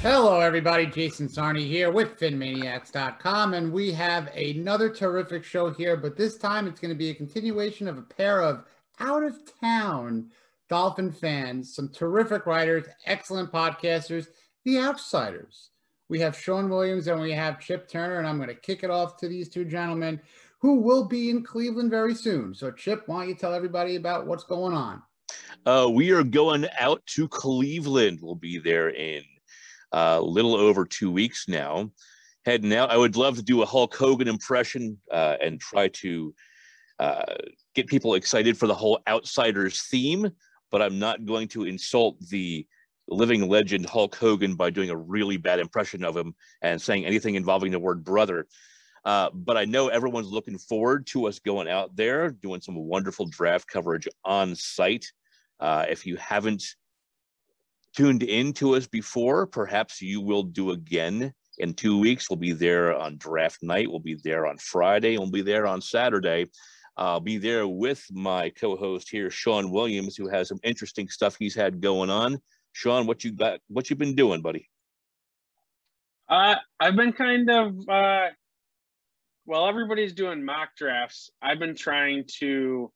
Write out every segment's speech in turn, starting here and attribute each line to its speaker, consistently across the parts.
Speaker 1: Hello, everybody. Jason Sarney here with PhinManiacs.com, and we have another terrific show here. But this time, it's going to be a continuation of a pair of out of town Dolphin fans, some terrific writers, excellent podcasters, the Outsiders. We have Shawn Williams and we have Chip Turner, and I'm going to kick it off to these two gentlemen who will be in Cleveland very soon. So, Chip, why don't you tell everybody about what's going on?
Speaker 2: Uh, we are going out to Cleveland. We'll be there in a uh, little over two weeks now. Heading out, I would love to do a Hulk Hogan impression uh, and try to uh, get people excited for the whole Outsiders theme, but I'm not going to insult the living legend Hulk Hogan by doing a really bad impression of him and saying anything involving the word brother. Uh, but I know everyone's looking forward to us going out there, doing some wonderful draft coverage on site. Uh, if you haven't tuned in to us before, perhaps you will do again in two weeks. We'll be there on draft night. We'll be there on Friday. We'll be there on Saturday. I'll be there with my co-host here, Shawn Williams, who has some interesting stuff he's had going on. Shawn, what you got? What you been doing, buddy?
Speaker 3: Uh, I've been kind of uh, while everybody's doing mock drafts, I've been trying to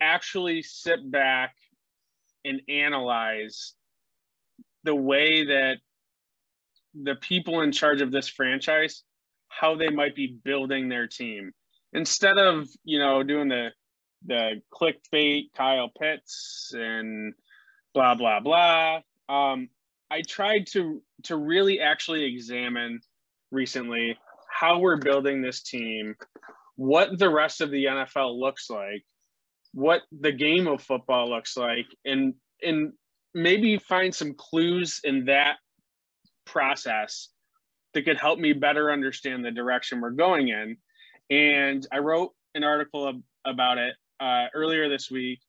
Speaker 3: actually sit back and analyze the way that the people in charge of this franchise how they might be building their team instead of you know doing the the clickbait Kyle Pitts and blah blah blah. Um, I tried to to really actually examine recently how we're building this team, what the rest of the NFL looks like, what the game of football looks like, and and maybe find some clues in that process that could help me better understand the direction we're going in. And I wrote an article about it uh, earlier this week.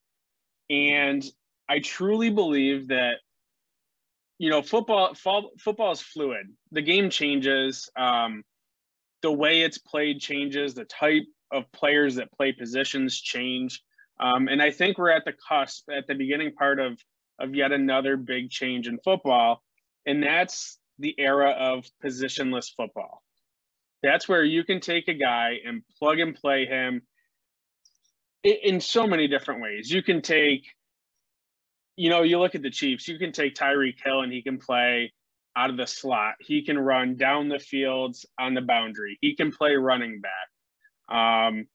Speaker 3: And I truly believe that, you know, football, football is fluid. The game changes. Um, the way it's played changes. The type of players that play positions change. Um, and I think we're at the cusp, at the beginning part of of yet another big change in football, and that's the era of positionless football. That's where you can take a guy and plug and play him in so many different ways. You can take, you know, you look at the Chiefs, you can take Tyreek Hill and he can play out of the slot. He can run down the fields on the boundary. He can play running back. Um,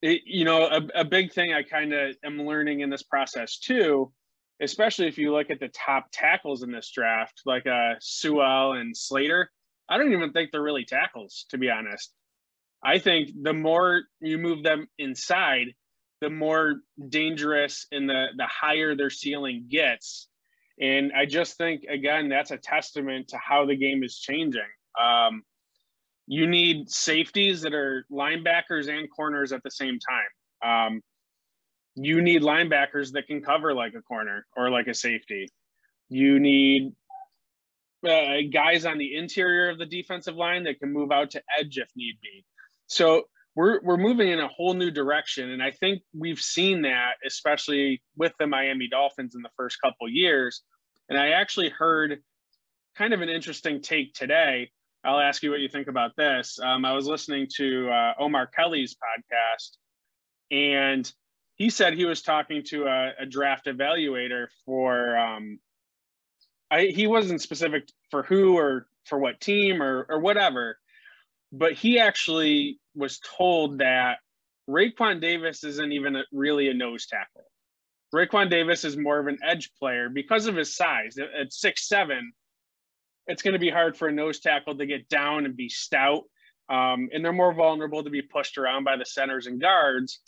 Speaker 3: it, you know, a, a big thing I kind of am learning in this process too especially if you look at the top tackles in this draft, like uh, Sewell and Slater. I don't even think they're really tackles, to be honest. I think the more you move them inside, the more dangerous and the the higher their ceiling gets. And I just think again that's a testament to how the game is changing. Um, you need safeties that are linebackers and corners at the same time. Um, you need linebackers that can cover like a corner or like a safety. You need uh, guys on the interior of the defensive line that can move out to edge if need be. So we're we're moving in a whole new direction, and I think we've seen that, especially with the Miami Dolphins in the first couple years. And I actually heard kind of an interesting take today. I'll ask you what you think about this. Um, I was listening to uh, Omar Kelly's podcast, and he said he was talking to a, a draft evaluator for um, I, he wasn't specific for who or for what team or or whatever, but he actually was told that Raekwon Davis isn't even a, really a nose tackle. Raekwon Davis is more of an edge player because of his size. At six seven, it's going to be hard for a nose tackle to get down and be stout, um, and they're more vulnerable to be pushed around by the centers and guards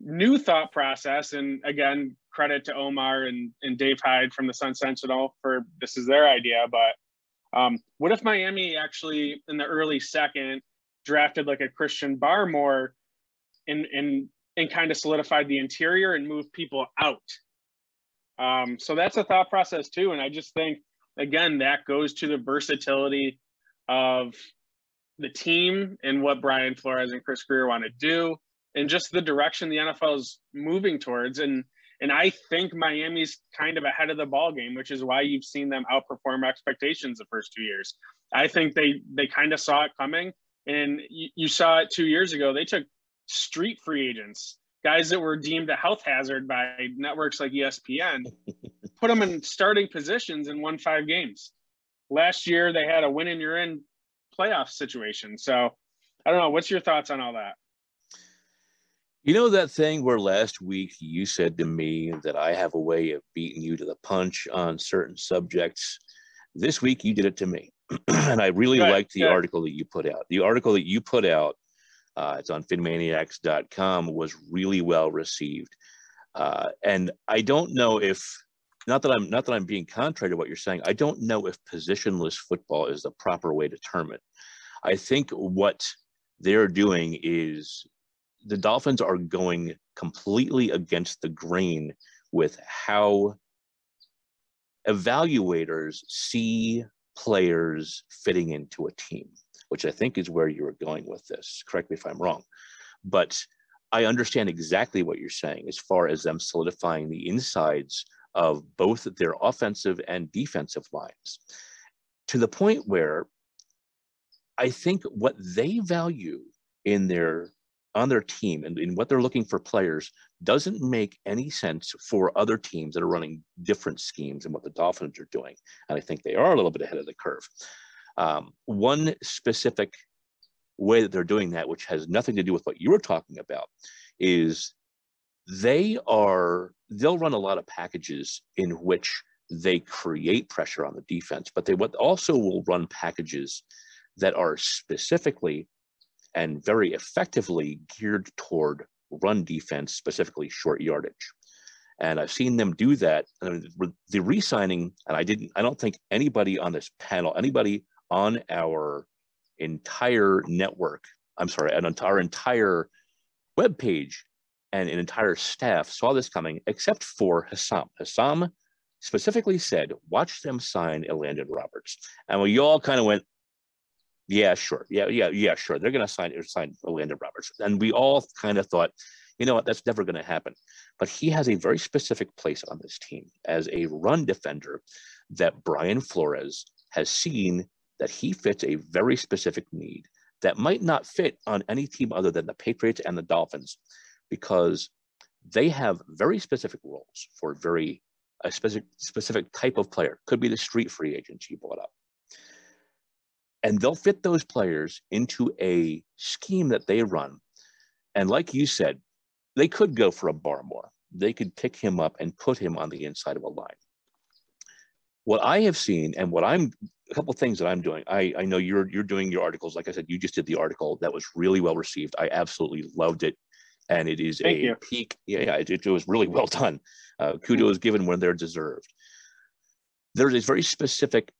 Speaker 3: new thought process. And again, credit to Omar and, and Dave Hyde from the Sun Sentinel for this is their idea. But um, what if Miami actually in the early second drafted like a Christian Barmore and and and kind of solidified the interior and moved people out? Um, so that's a thought process too. And I just think again, that goes to the versatility of the team and what Brian Flores and Chris Grier want to do, and just the direction the NFL is moving towards. And and I think Miami's kind of ahead of the ball game, which is why you've seen them outperform expectations the first two years. I think they they kind of saw it coming, and you, you saw it two years ago. They took street free agents, guys that were deemed a health hazard by networks like ESPN, put them in starting positions and won five games. Last year, they had a win and you're in playoff situation. So I don't know. What's your thoughts on all that?
Speaker 2: You know that thing where last week you said to me that I have a way of beating you to the punch on certain subjects. This week you did it to me. and I really right. liked the yeah. article that you put out. The article that you put out, uh, it's on phinmaniacs.com, was really well received. Uh, and I don't know if not that I'm not that I'm being contrary to what you're saying. I don't know if positionless football is the proper way to term it. I think what they're doing is the Dolphins are going completely against the grain with how evaluators see players fitting into a team, which I think is where you were going with this. Correct me if I'm wrong. But I understand exactly what you're saying as far as them solidifying the insides of both their offensive and defensive lines to the point where I think what they value in their on their team and in what they're looking for players doesn't make any sense for other teams that are running different schemes and what the Dolphins are doing. And I think they are a little bit ahead of the curve. Um, one specific way that they're doing that, which has nothing to do with what you were talking about, is they are they'll run a lot of packages in which they create pressure on the defense, but they also will run packages that are specifically and very effectively geared toward run defense, specifically short yardage. And I've seen them do that. The re-signing, and I didn't, I don't think anybody on this panel, anybody on our entire network, I'm sorry, an, our entire web page and an entire staff saw this coming, except for Hassam. Hassam specifically said, watch them sign Elandon Roberts. And we all kind of went, yeah, sure. Yeah, yeah, yeah, sure. They're going to sign uh, sign Elandon Roberts. And we all kind of thought, you know what, that's never going to happen. But he has a very specific place on this team as a run defender that Brian Flores has seen that he fits a very specific need that might not fit on any team other than the Patriots and the Dolphins because they have very specific roles for very a specific specific type of player. Could be the street free agent you brought up. And they'll fit those players into a scheme that they run. And like you said, they could go for a Barmore. They could pick him up and put him on the inside of a line. What I have seen and what I'm a couple of things that I'm doing. I, I know you're you're doing your articles. Like I said, you just did the article that was really well received. I absolutely loved it and it is Thank a you. peak. Yeah, yeah, it, it, was really well done. Uh, kudos given when they're deserved. There's a very specific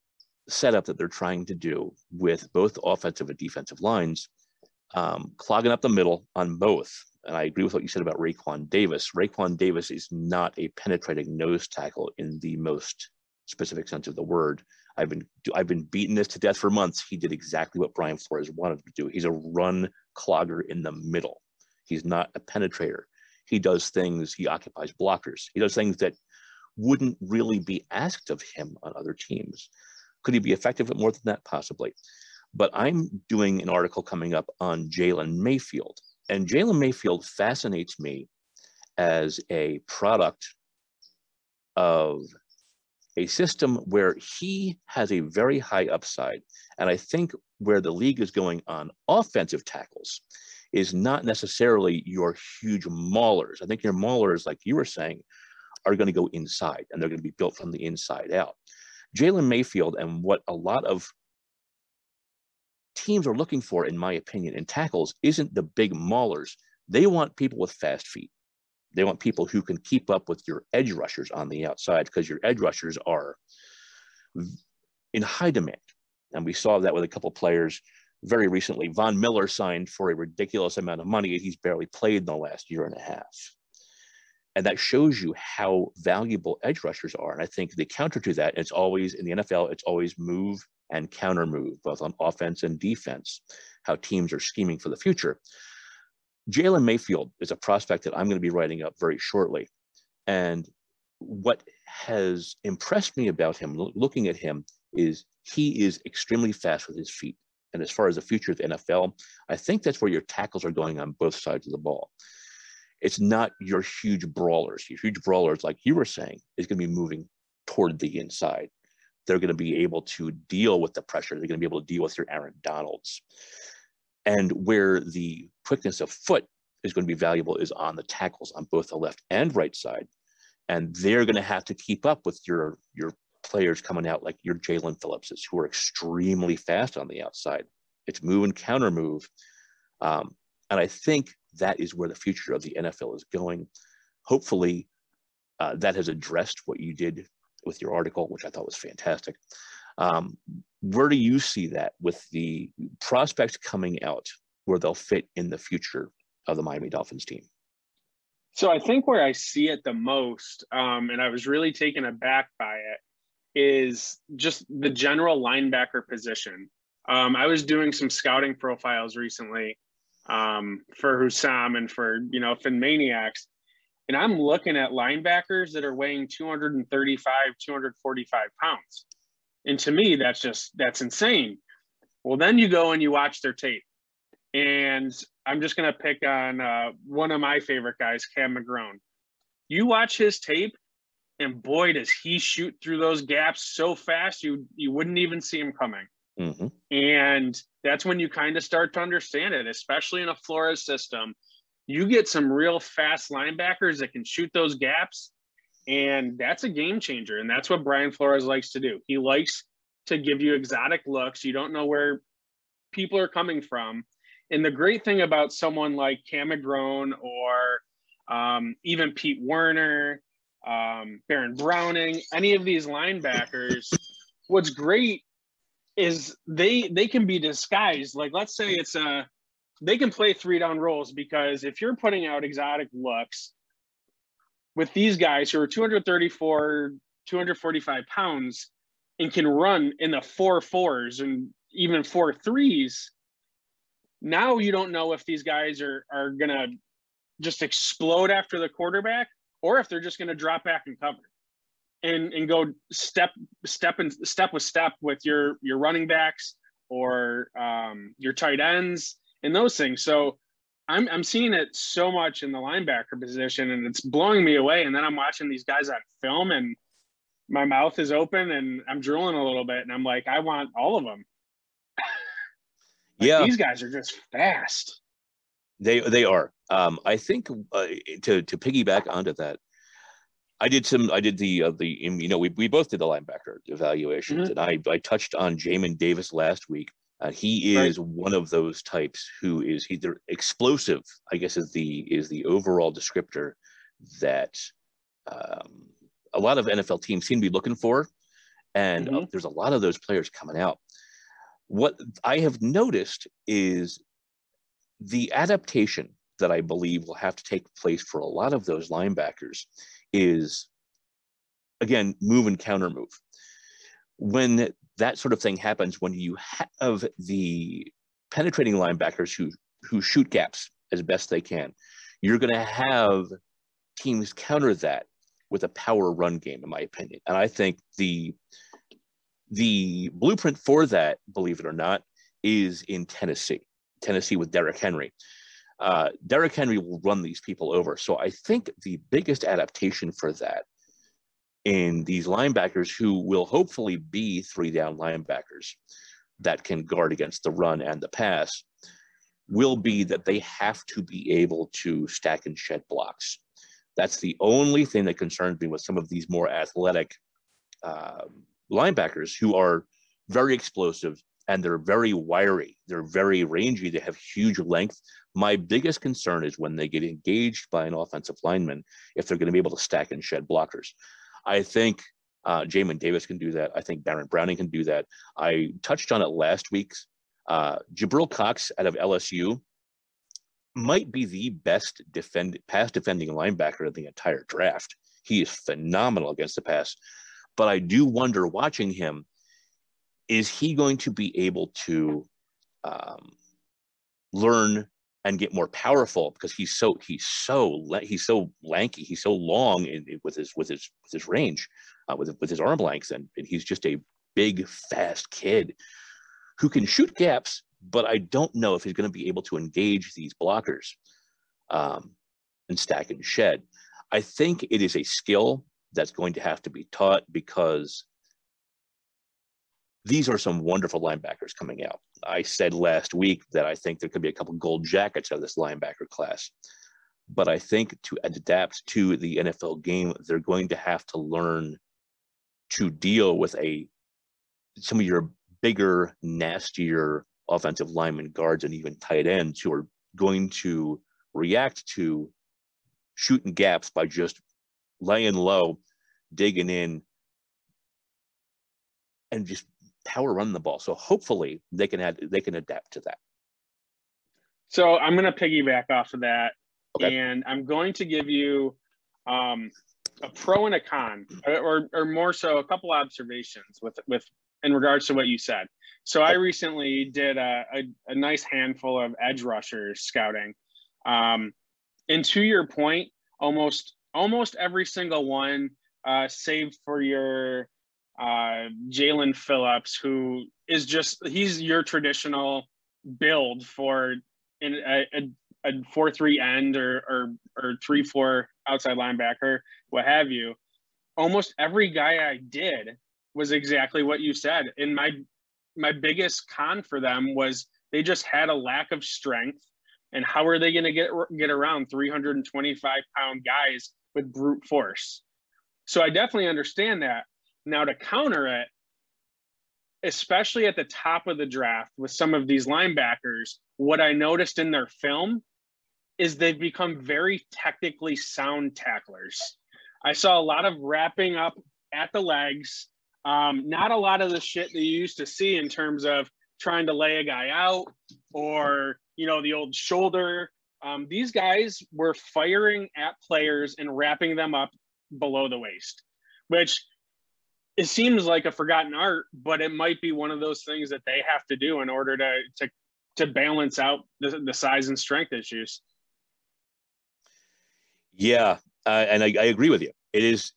Speaker 2: setup that they're trying to do with both offensive and defensive lines, um, clogging up the middle on both. And I agree with what you said about Raekwon Davis. Raekwon Davis is not a penetrating nose tackle in the most specific sense of the word. I've been I've been beating this to death for months. He did exactly what Brian Flores wanted to do. He's a run clogger in the middle. He's not a penetrator. He does things, he occupies blockers. He does things that wouldn't really be asked of him on other teams. Could he be effective at more than that? Possibly. But I'm doing an article coming up on Jalen Mayfield. And Jalen Mayfield fascinates me as a product of a system where he has a very high upside. And I think where the league is going on offensive tackles is not necessarily your huge maulers. I think your maulers, like you were saying, are going to go inside and they're going to be built from the inside out. Jalen Mayfield and what a lot of teams are looking for, in my opinion, in tackles isn't the big maulers. They want people with fast feet. They want people who can keep up with your edge rushers on the outside because your edge rushers are in high demand. And we saw that with a couple players very recently. Von Miller signed for a ridiculous amount of money. He's barely played in the last year and a half. And that shows you how valuable edge rushers are. And I think the counter to that, it's always in the NFL, it's always move and counter move, both on offense and defense, how teams are scheming for the future. Jalen Mayfield is a prospect that I'm going to be writing up very shortly. And what has impressed me about him, looking at him, is he is extremely fast with his feet. And as far as the future of the NFL, I think that's where your tackles are going on both sides of the ball. It's not your huge brawlers. Your huge brawlers, like you were saying, is going to be moving toward the inside. They're going to be able to deal with the pressure. They're going to be able to deal with your Aaron Donalds. And where the quickness of foot is going to be valuable is on the tackles on both the left and right side. And they're going to have to keep up with your, your players coming out like your Jaelan Phillipses, who are extremely fast on the outside. It's move and counter move. Um, and I think that is where the future of the NFL is going. Hopefully, uh, that has addressed what you did with your article, which I thought was fantastic. Um, where do you see that with the prospects coming out where they'll fit in the future of the Miami Dolphins team?
Speaker 3: So I think where I see it the most, um, and I was really taken aback by it, is just the general linebacker position. Um, I was doing some scouting profiles recently um, for Hussam and for you know PhinManiacs, and I'm looking at linebackers that are weighing 235, 245 pounds. And to me, that's just that's insane. Well, then you go and you watch their tape. And I'm just gonna pick on uh, one of my favorite guys, Cam McGrone. You watch his tape, and boy, does he shoot through those gaps so fast you you wouldn't even see him coming. Mm-hmm. And that's when you kind of start to understand it, especially in a Flores system. You get some real fast linebackers that can shoot those gaps, and that's a game changer. And that's what Brian Flores likes to do. He likes to give you exotic looks. You don't know where people are coming from. And the great thing about someone like Cam or um, even Pete Werner, um, Baron Browning, any of these linebackers, what's great is they they can be disguised. Like let's say it's a they can play three down roles because if you're putting out exotic looks with these guys who are 234, 245 pounds and can run in the four fours and even four threes, now you don't know if these guys are are gonna just explode after the quarterback or if they're just gonna drop back and cover and and go step step and step with step with your your running backs or um, your tight ends and those things. So I'm I'm seeing it so much in the linebacker position, and it's blowing me away. And then I'm watching these guys on film, and my mouth is open, and I'm drooling a little bit, and I'm like, I want all of them. like, yeah, these guys are just fast.
Speaker 2: They they are. Um, I think uh, to to piggyback onto that, I did some. I did the uh, the you know we, we both did the linebacker evaluations, mm-hmm. and I I touched on Jamin Davis last week, uh, he is right. one of those types who is either explosive, I guess is the is the overall descriptor that um, a lot of NFL teams seem to be looking for, and uh, mm-hmm. uh, there's a lot of those players coming out. What I have noticed is the adaptation that I believe will have to take place for a lot of those linebackers is again move and counter move. When that sort of thing happens when you have the penetrating linebackers who who shoot gaps as best they can. You're going to have teams counter that with a power run game, in my opinion. And I think the the blueprint for that, believe it or not, is in Tennessee. Tennessee with Derrick Henry. Uh, Derrick Henry will run these people over. So I think the biggest adaptation for that in these linebackers who will hopefully be three down linebackers that can guard against the run and the pass will be that they have to be able to stack and shed blocks. That's the only thing that concerns me with some of these more athletic uh, linebackers who are very explosive and they're very wiry. They're very rangy. They have huge length. My biggest concern is when they get engaged by an offensive lineman, if they're going to be able to stack and shed blockers. I think uh, Jamin Davis can do that. I think Baron Browning can do that. I touched on it last week. uh, Jabril Cox out of LSU. might be the best defend pass defending linebacker of the entire draft. He is phenomenal against the pass. But I do wonder watching him, is he going to be able to um, learn and get more powerful because he's so he's so he's so lanky he's so long in, with his with his with his range uh, with with his arm length and, and he's just a big fast kid who can shoot gaps but I don't know if he's going to be able to engage these blockers um, and stack and shed. I think it is a skill that's going to have to be taught because these are some wonderful linebackers coming out. I said last week that I think there could be a couple gold jackets out of this linebacker class. But I think to adapt to the NFL game, they're going to have to learn to deal with a some of your bigger, nastier offensive linemen, guards, and even tight ends who are going to react to shooting gaps by just laying low, digging in, and just power run the ball. So hopefully they can add they can adapt to that.
Speaker 3: So I'm going to piggyback off of that, okay. and I'm going to give you um, a pro and a con, or or more so a couple observations with with in regards to what you said. So I recently did a, a, a nice handful of edge rushers scouting. Um, and to your point, almost almost every single one, uh, save for your uh, Jaelan Phillips, who is just he's your traditional build for in a, a, a four three end or or or three four outside linebacker, what have you. Almost every guy I did was exactly what you said. And my my biggest con for them was they just had a lack of strength. And how are they going to get get around 325 pound guys with brute force? So I definitely understand that. Now to counter it, especially at the top of the draft with some of these linebackers, what I noticed in their film is they've become very technically sound tacklers. I saw a lot of wrapping up at the legs, um, not a lot of the shit that you used to see in terms of trying to lay a guy out or, you know, the old shoulder. Um, these guys were firing at players and wrapping them up below the waist, which it seems like a forgotten art, but it might be one of those things that they have to do in order to to to balance out the, the size and strength issues.
Speaker 2: Yeah, uh, and I, I, agree with you. It is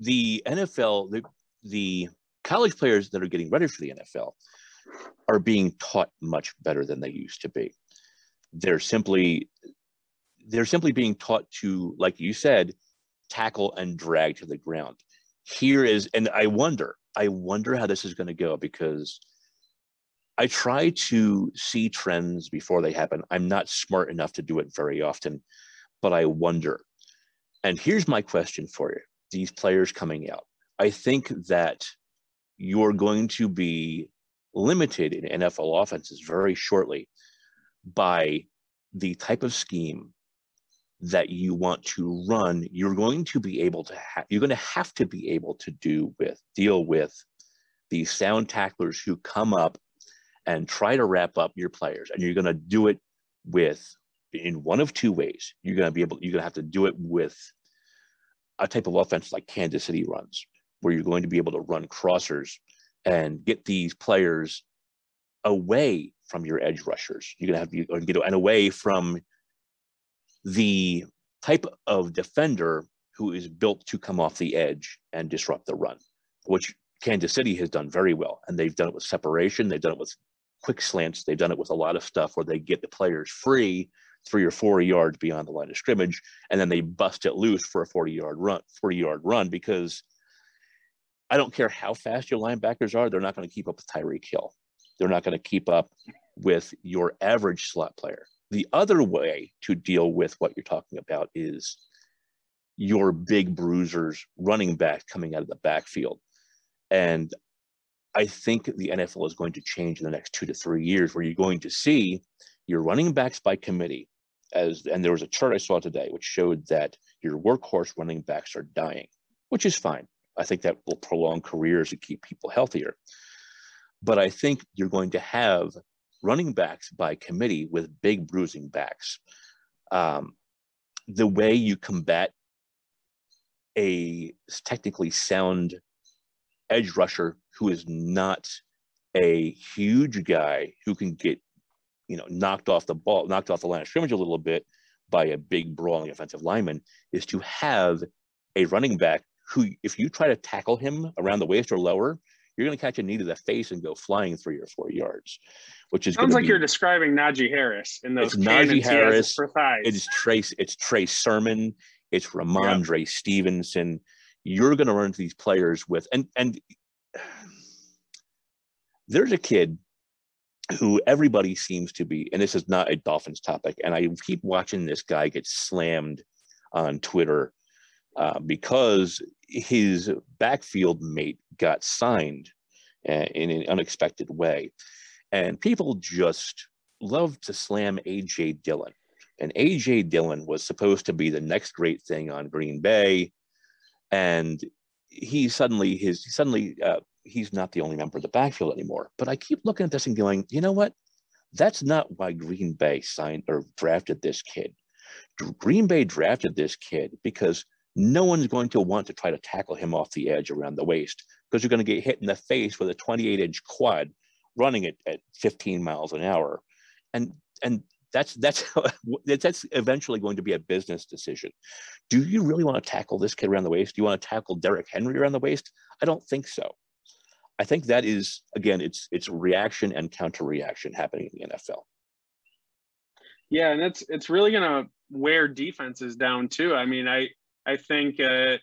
Speaker 2: the NFL. The the college players that are getting ready for the NFL are being taught much better than they used to be. They're simply they're simply being taught to, like you said, tackle and drag to the ground. Here is, and I wonder, I wonder how this is going to go because I try to see trends before they happen. I'm not smart enough to do it very often, but I wonder. And here's my question for you these players coming out. I think that you're going to be limited in NFL offenses very shortly by the type of scheme that you want to run. You're going to be able to have, you're going to have to be able to do with, deal with these sound tacklers who come up and try to wrap up your players. And you're going to do it with, in one of two ways. You're going to be able, you're going to have to do it with a type of offense like Kansas City runs, where you're going to be able to run crossers and get these players away from your edge rushers. You're going to have to get and away from the type of defender who is built to come off the edge and disrupt the run, which Kansas City has done very well. And they've done it with separation, they've done it with quick slants, they've done it with a lot of stuff where they get the players free three or four yards beyond the line of scrimmage, and then they bust it loose for a 40 yard run, 40 yard run because I don't care how fast your linebackers are, they're not going to keep up with Tyreek Hill. They're not going to keep up with your average slot player. The other way to deal with what you're talking about is your big bruisers running back coming out of the backfield. And I think the NFL is going to change in the next two to three years where you're going to see your running backs by committee as and there was a chart I saw today which showed that your workhorse running backs are dying, which is fine. I think that will prolong careers and keep people healthier. But I think you're going to have running backs by committee with big bruising backs. um, the way you combat a technically sound edge rusher who is not a huge guy who can get, you know, knocked off the ball, knocked off the line of scrimmage a little bit by a big brawling offensive lineman, is to have a running back who, if you try to tackle him around the waist or lower, you're going to catch a knee to the face and go flying three or four yards, which is
Speaker 3: sounds like
Speaker 2: be,
Speaker 3: you're describing Najee Harris in those.
Speaker 2: It's Najee Harris.
Speaker 3: For thighs.
Speaker 2: It's Trace. It's Trey Sermon. It's Rhamondre Stevenson. You're going to run into these players with and and there's a kid who everybody seems to be, and this is not a Dolphins topic, and I keep watching this guy get slammed on Twitter uh, because his backfield mate got signed uh, in an unexpected way. And people just love to slam AJ Dillon. And AJ Dillon was supposed to be the next great thing on Green Bay. And he suddenly his suddenly uh, he's not the only member of the backfield anymore. But I keep looking at this and going, you know what? That's not why Green Bay signed or drafted this kid. Green Bay drafted this kid because no one's going to want to try to tackle him off the edge around the waist because you're going to get hit in the face with a 28 inch quad running it at 15 miles an hour. And, and that's, that's, that's eventually going to be a business decision. Do you really want to tackle this kid around the waist? Do you want to tackle Derrick Henry around the waist? I don't think so. I think that is, again, it's, it's reaction and counter reaction happening in the NFL.
Speaker 3: Yeah, and it's it's really gonna wear defenses down too. I mean, I I think uh,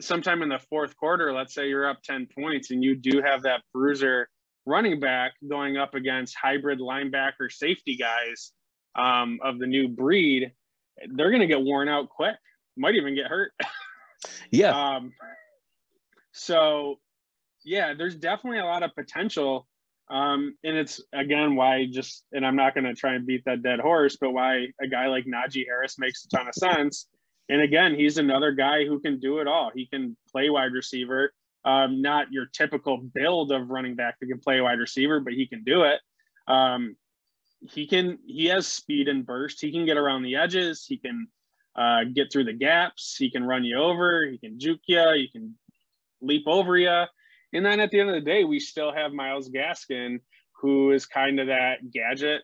Speaker 3: sometime in the fourth quarter, let's say you're up 10 points and you do have that bruiser running back going up against hybrid linebacker safety guys um, of the new breed, they're going to get worn out quick. Might even get hurt.
Speaker 2: yeah.
Speaker 3: Um, so, yeah, there's definitely a lot of potential. Um, and it's again why just, and I'm not going to try and beat that dead horse, but why a guy like Najee Harris makes a ton of sense and again, he's another guy who can do it all. He can play wide receiver, um, not your typical build of running back that can play wide receiver, but he can do it. Um, he can. He has speed and burst. He can get around the edges. He can uh, get through the gaps. He can run you over. He can juke you. He can leap over you. And then at the end of the day, we still have Myles Gaskin, who is kind of that gadget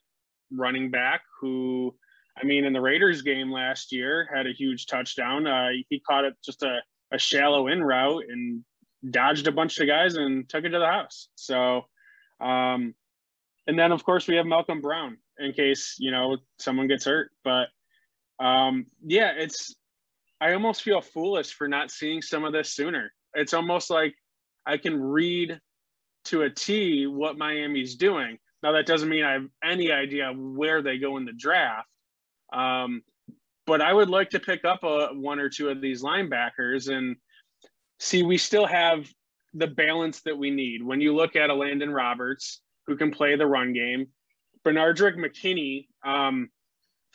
Speaker 3: running back who I mean, in the Raiders game last year, had a huge touchdown. Uh, he caught it just a, a shallow in route and dodged a bunch of guys and took it to the house. So, um, and then of course we have Malcolm Brown in case you know someone gets hurt. But um, yeah, it's I almost feel foolish for not seeing some of this sooner. It's almost like I can read to a T what Miami's doing. Now that doesn't mean I have any idea where they go in the draft, um, but I would like to pick up a, one or two of these linebackers and see we still have the balance that we need. When you look at a Landon Roberts who can play the run game, Benardrick McKinney, um,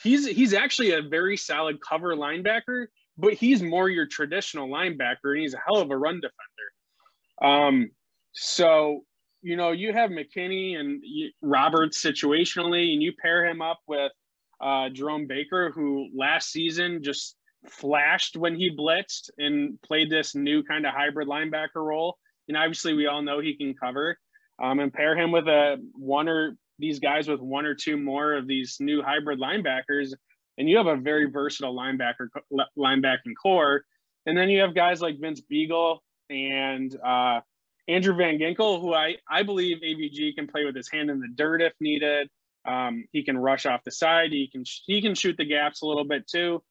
Speaker 3: he's he's actually a very solid cover linebacker, but he's more your traditional linebacker and he's a hell of a run defender. Um, so you know you have McKinney and Roberts situationally, and you pair him up with uh, Jerome Baker, who last season just flashed when he blitzed and played this new kind of hybrid linebacker role. And obviously, we all know he can cover. Um, and pair him with a one or these guys with one or two more of these new hybrid linebackers, and you have a very versatile linebacker linebacking core. And then you have guys like Vince Biegel and uh, Andrew Van Ginkel, who I I believe AVG can play with his hand in the dirt if needed. Um, he can rush off the side. He can he can shoot the gaps a little bit too.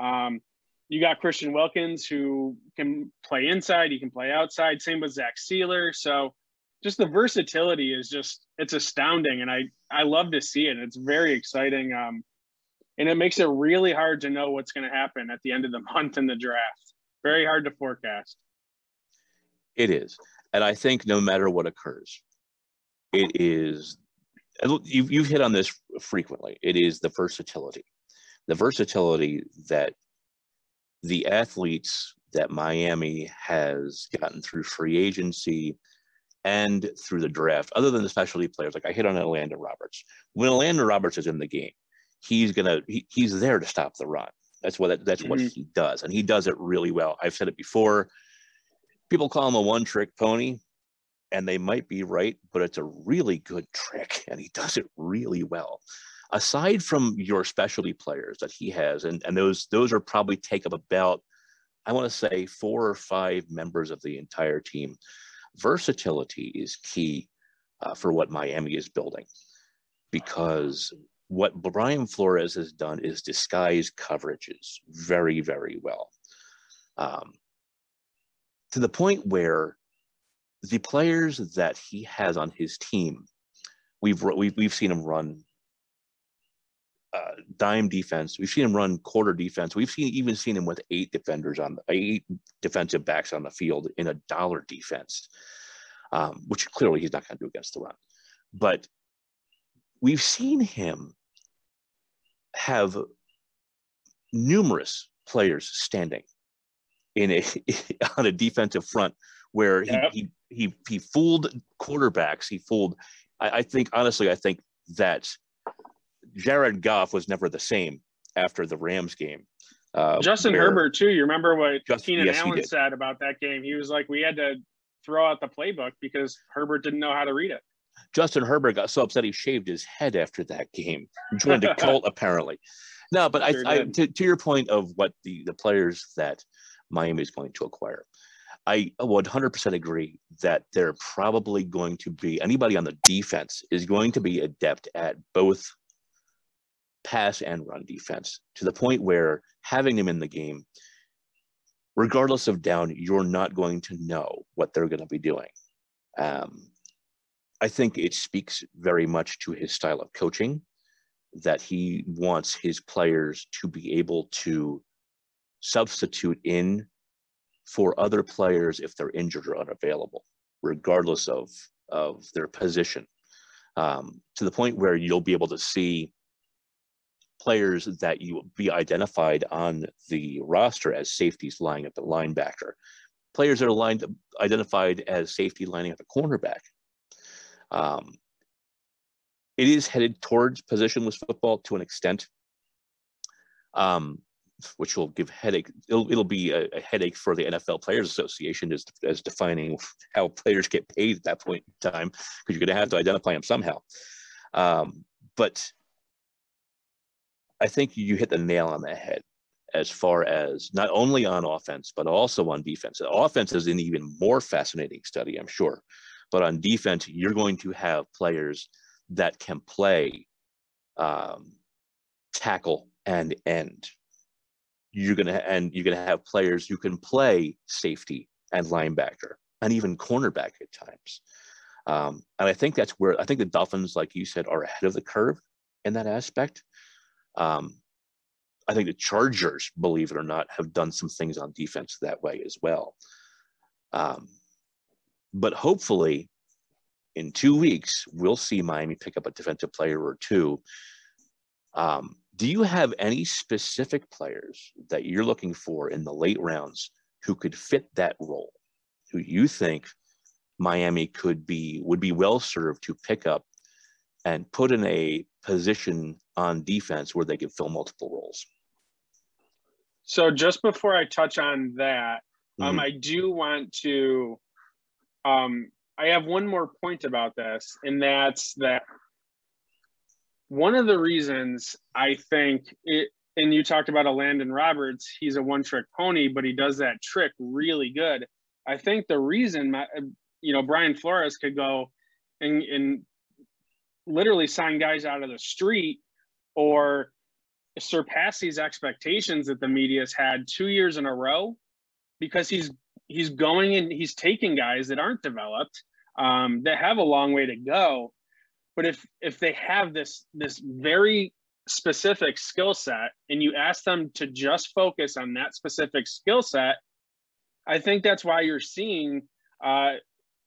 Speaker 3: Um, you got Christian Wilkins who can play inside. He can play outside. Same with Zach Sieler. So just the versatility is just it's astounding, and I I love to see it. It's very exciting, um, and it makes it really hard to know what's going to happen at the end of the month in the draft. Very hard to forecast.
Speaker 2: It is, and I think no matter what occurs, it is you've, you've hit on this frequently. It is the versatility, the versatility that the athletes that Miami has gotten through free agency and through the draft, other than the specialty players, like I hit on Landon Roberts. When Landon Roberts is in the game, he's gonna he, he's there to stop the run. That's what that's mm-hmm. what he does, and he does it really well. I've said it before. People call him a one-trick pony, and they might be right, but it's a really good trick, and he does it really well. Aside from your specialty players that he has, and, and those those are probably take up about, I want to say four or five members of the entire team. Versatility is key uh, for what Miami is building, because what Brian Flores has done is disguise coverages very, very well. Um, to the point where the players that he has on his team, we've we've, we've seen him run uh, dime defense. We've seen him run quarter defense. We've seen even seen him with eight defenders on eight defensive backs on the field in a dollar defense, um, which clearly he's not going to do against the run. But we've seen him have numerous players standing in a on a defensive front where he, yep. he he he fooled quarterbacks. He fooled. I, I, think honestly, I think that Jared Goff was never the same after the Rams game.
Speaker 3: Uh, Justin where, Herbert too. You remember what Just, Keenan yes, Allen said about that game? He was like, "We had to throw out the playbook because Herbert didn't know how to read it."
Speaker 2: Justin Herbert got so upset he shaved his head after that game. Joined a cult apparently. No, but sure I, I to, to your point of what the the players that Miami is going to acquire. I 100% agree that they're probably going to be anybody on the defense is going to be adept at both pass and run defense to the point where having them in the game, regardless of down, you're not going to know what they're going to be doing. Um, I think it speaks very much to his style of coaching that he wants his players to be able to substitute in for other players if they're injured or unavailable, regardless of, of their position, um, to the point where you'll be able to see players that you will be identified on the roster as safeties lining up the linebacker, players that are lined identified as safety lining up a cornerback, um, it is headed towards positionless football to an extent, um, which will give headache. It'll, it'll be a, a, headache for the NFL Players Association as, as defining how players get paid at that point in time, because you're going to have to identify them somehow. Um, but I think you hit the nail on the head as far as not only on offense, but also on defense. Offense is an even more fascinating study, I'm sure. But on defense, you're going to have players that can play um, tackle and end. You're gonna and you're gonna have players who can play safety and linebacker and even cornerback at times. Um, and I think that's where I think the Dolphins, like you said, are ahead of the curve in that aspect. Um, I think the Chargers, believe it or not, have done some things on defense that way as well. Um, but hopefully, in two weeks, we'll see Miami pick up a defensive player or two. Um, do you have any specific players that you're looking for in the late rounds who could fit that role, who you think Miami could be would be well served to pick up and put in a position on defense where they could fill multiple roles?
Speaker 3: So just before I touch on that, um, mm-hmm. um, I do want to um, I have one more point about this, and that's that one of the reasons I think it, and you talked about a Landon Roberts, he's a one trick pony, but he does that trick really good. I think the reason, you know, Brian Flores could go and, and literally sign guys out of the street or surpass these expectations that the media's had two years in a row because he's he's going and he's taking guys that aren't developed um, that have a long way to go but if if they have this this very specific skill set and you ask them to just focus on that specific skill set i think that's why you're seeing uh,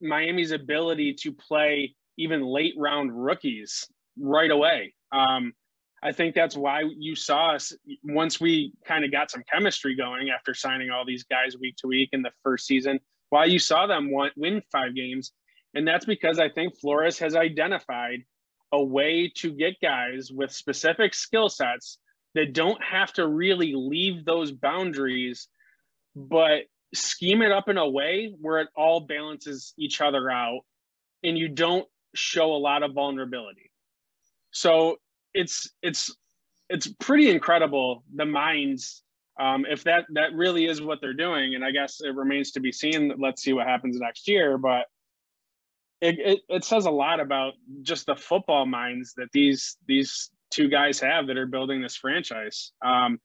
Speaker 3: miami's ability to play even late round rookies right away um, I think that's why you saw us once we kind of got some chemistry going after signing all these guys week to week in the first season. Why you saw them win five games, and that's because I think Flores has identified a way to get guys with specific skill sets that don't have to really leave those boundaries, but scheme it up in a way where it all balances each other out and you don't show a lot of vulnerability. So it's it's it's pretty incredible the minds um, if that that really is what they're doing and i guess it remains to be seen let's see what happens next year but it, it, it says a lot about just the football minds that these these two guys have that are building this franchise. Um,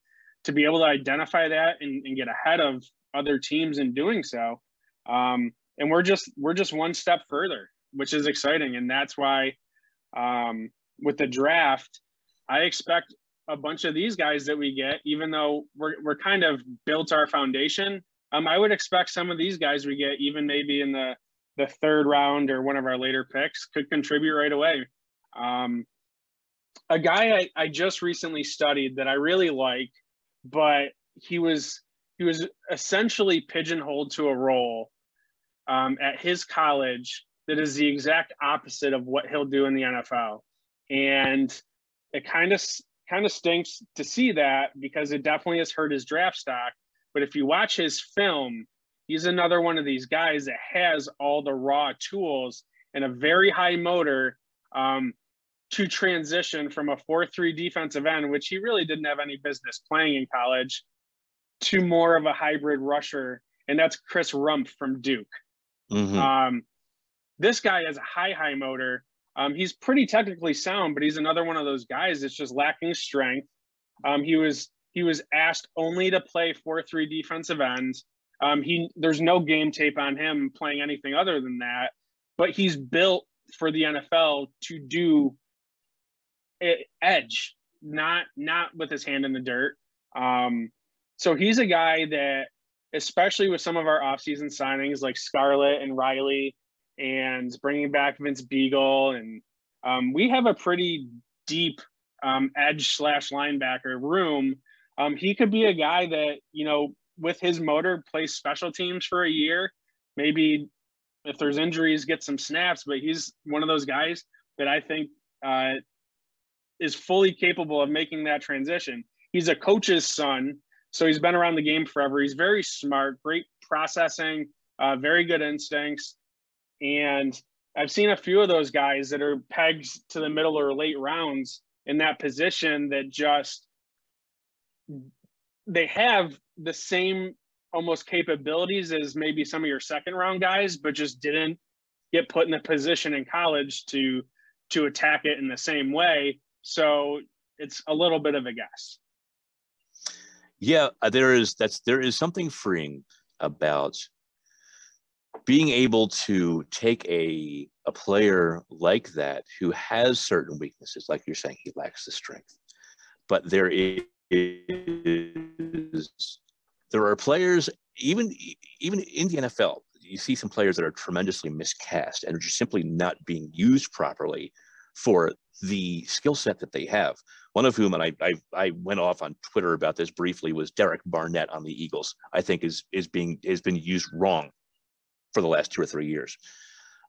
Speaker 3: to be able to identify that and, and, get ahead of other teams in doing so um, and we're just we're just one step further which is exciting. And that's why um, with the draft i expect a bunch of these guys that we get even though we're, we're kind of built our foundation um, i would expect some of these guys we get even maybe in the the third round or one of our later picks could contribute right away. Um, a guy I, I just recently studied that I really like, but he was he was essentially pigeonholed to a role um, at his college that is the exact opposite of what he'll do in the NFL, and it kind of kind of stinks to see that because it definitely has hurt his draft stock. But if you watch his film, he's another one of these guys that has all the raw tools and a very high motor um, to transition from a 4-3 defensive end, which he really didn't have any business playing in college, to more of a hybrid rusher, and that's Chris Rumph from Duke. Mm-hmm. Um, this guy has a high, high motor. Um, he's pretty technically sound, but he's another one of those guys that's just lacking strength. Um, he was he was asked only to play 4-3 defensive ends. Um, he there's no game tape on him playing anything other than that, but he's built for the NFL to do edge, not not with his hand in the dirt. Um, so he's a guy that, especially with some of our offseason signings like Scarlett and Riley, and bringing back Vince Biegel, and um, we have a pretty deep um, edge slash linebacker room. Um, he could be a guy that you know with his motor, play special teams for a year. Maybe if there's injuries, get some snaps. But he's one of those guys that I think uh, is fully capable of making that transition. He's a coach's son, so he's been around the game forever. He's very smart, great processing, uh, very good instincts, and I've seen a few of those guys that are pegged to the middle or late rounds in that position that just they have the same almost capabilities as maybe some of your second round guys, but just didn't get put in a position in college to to attack it in the same way. So it's a little bit of a guess.
Speaker 2: Yeah, uh, there is that's there is something freeing about being able to take a a player like that who has certain weaknesses, like you're saying, he lacks the strength, but there is is there are players even even in the NFL. You see some players that are tremendously miscast and are just simply not being used properly for the skill set that they have. One of whom, and I, I, I went off on Twitter about this briefly, was Derek Barnett on the Eagles. I think is is being has been used wrong for the last two or three years.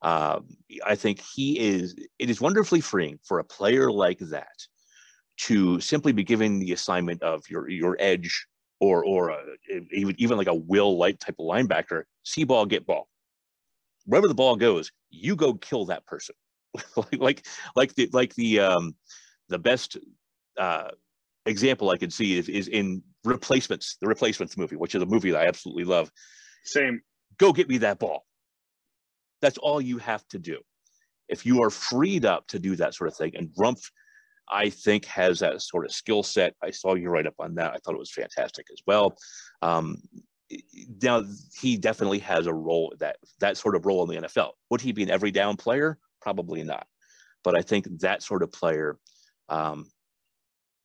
Speaker 2: Um, I think he is. It is wonderfully freeing for a player like that to simply be given the assignment of your your edge or or a, even even like a will light type of linebacker, see ball, get ball. Wherever the ball goes, you go kill that person. like like the like the um the best uh example I could see is, is in replacements, the replacements movie, which is a movie that I absolutely love.
Speaker 3: Same.
Speaker 2: Go get me that ball. That's all you have to do. If you are freed up to do that sort of thing, and Rumph I think has that sort of skill set. I saw you write up on that. I thought it was fantastic as well. Um, now he definitely has a role that that sort of role in the NFL. Would he be an every down player? Probably not. But I think that sort of player um,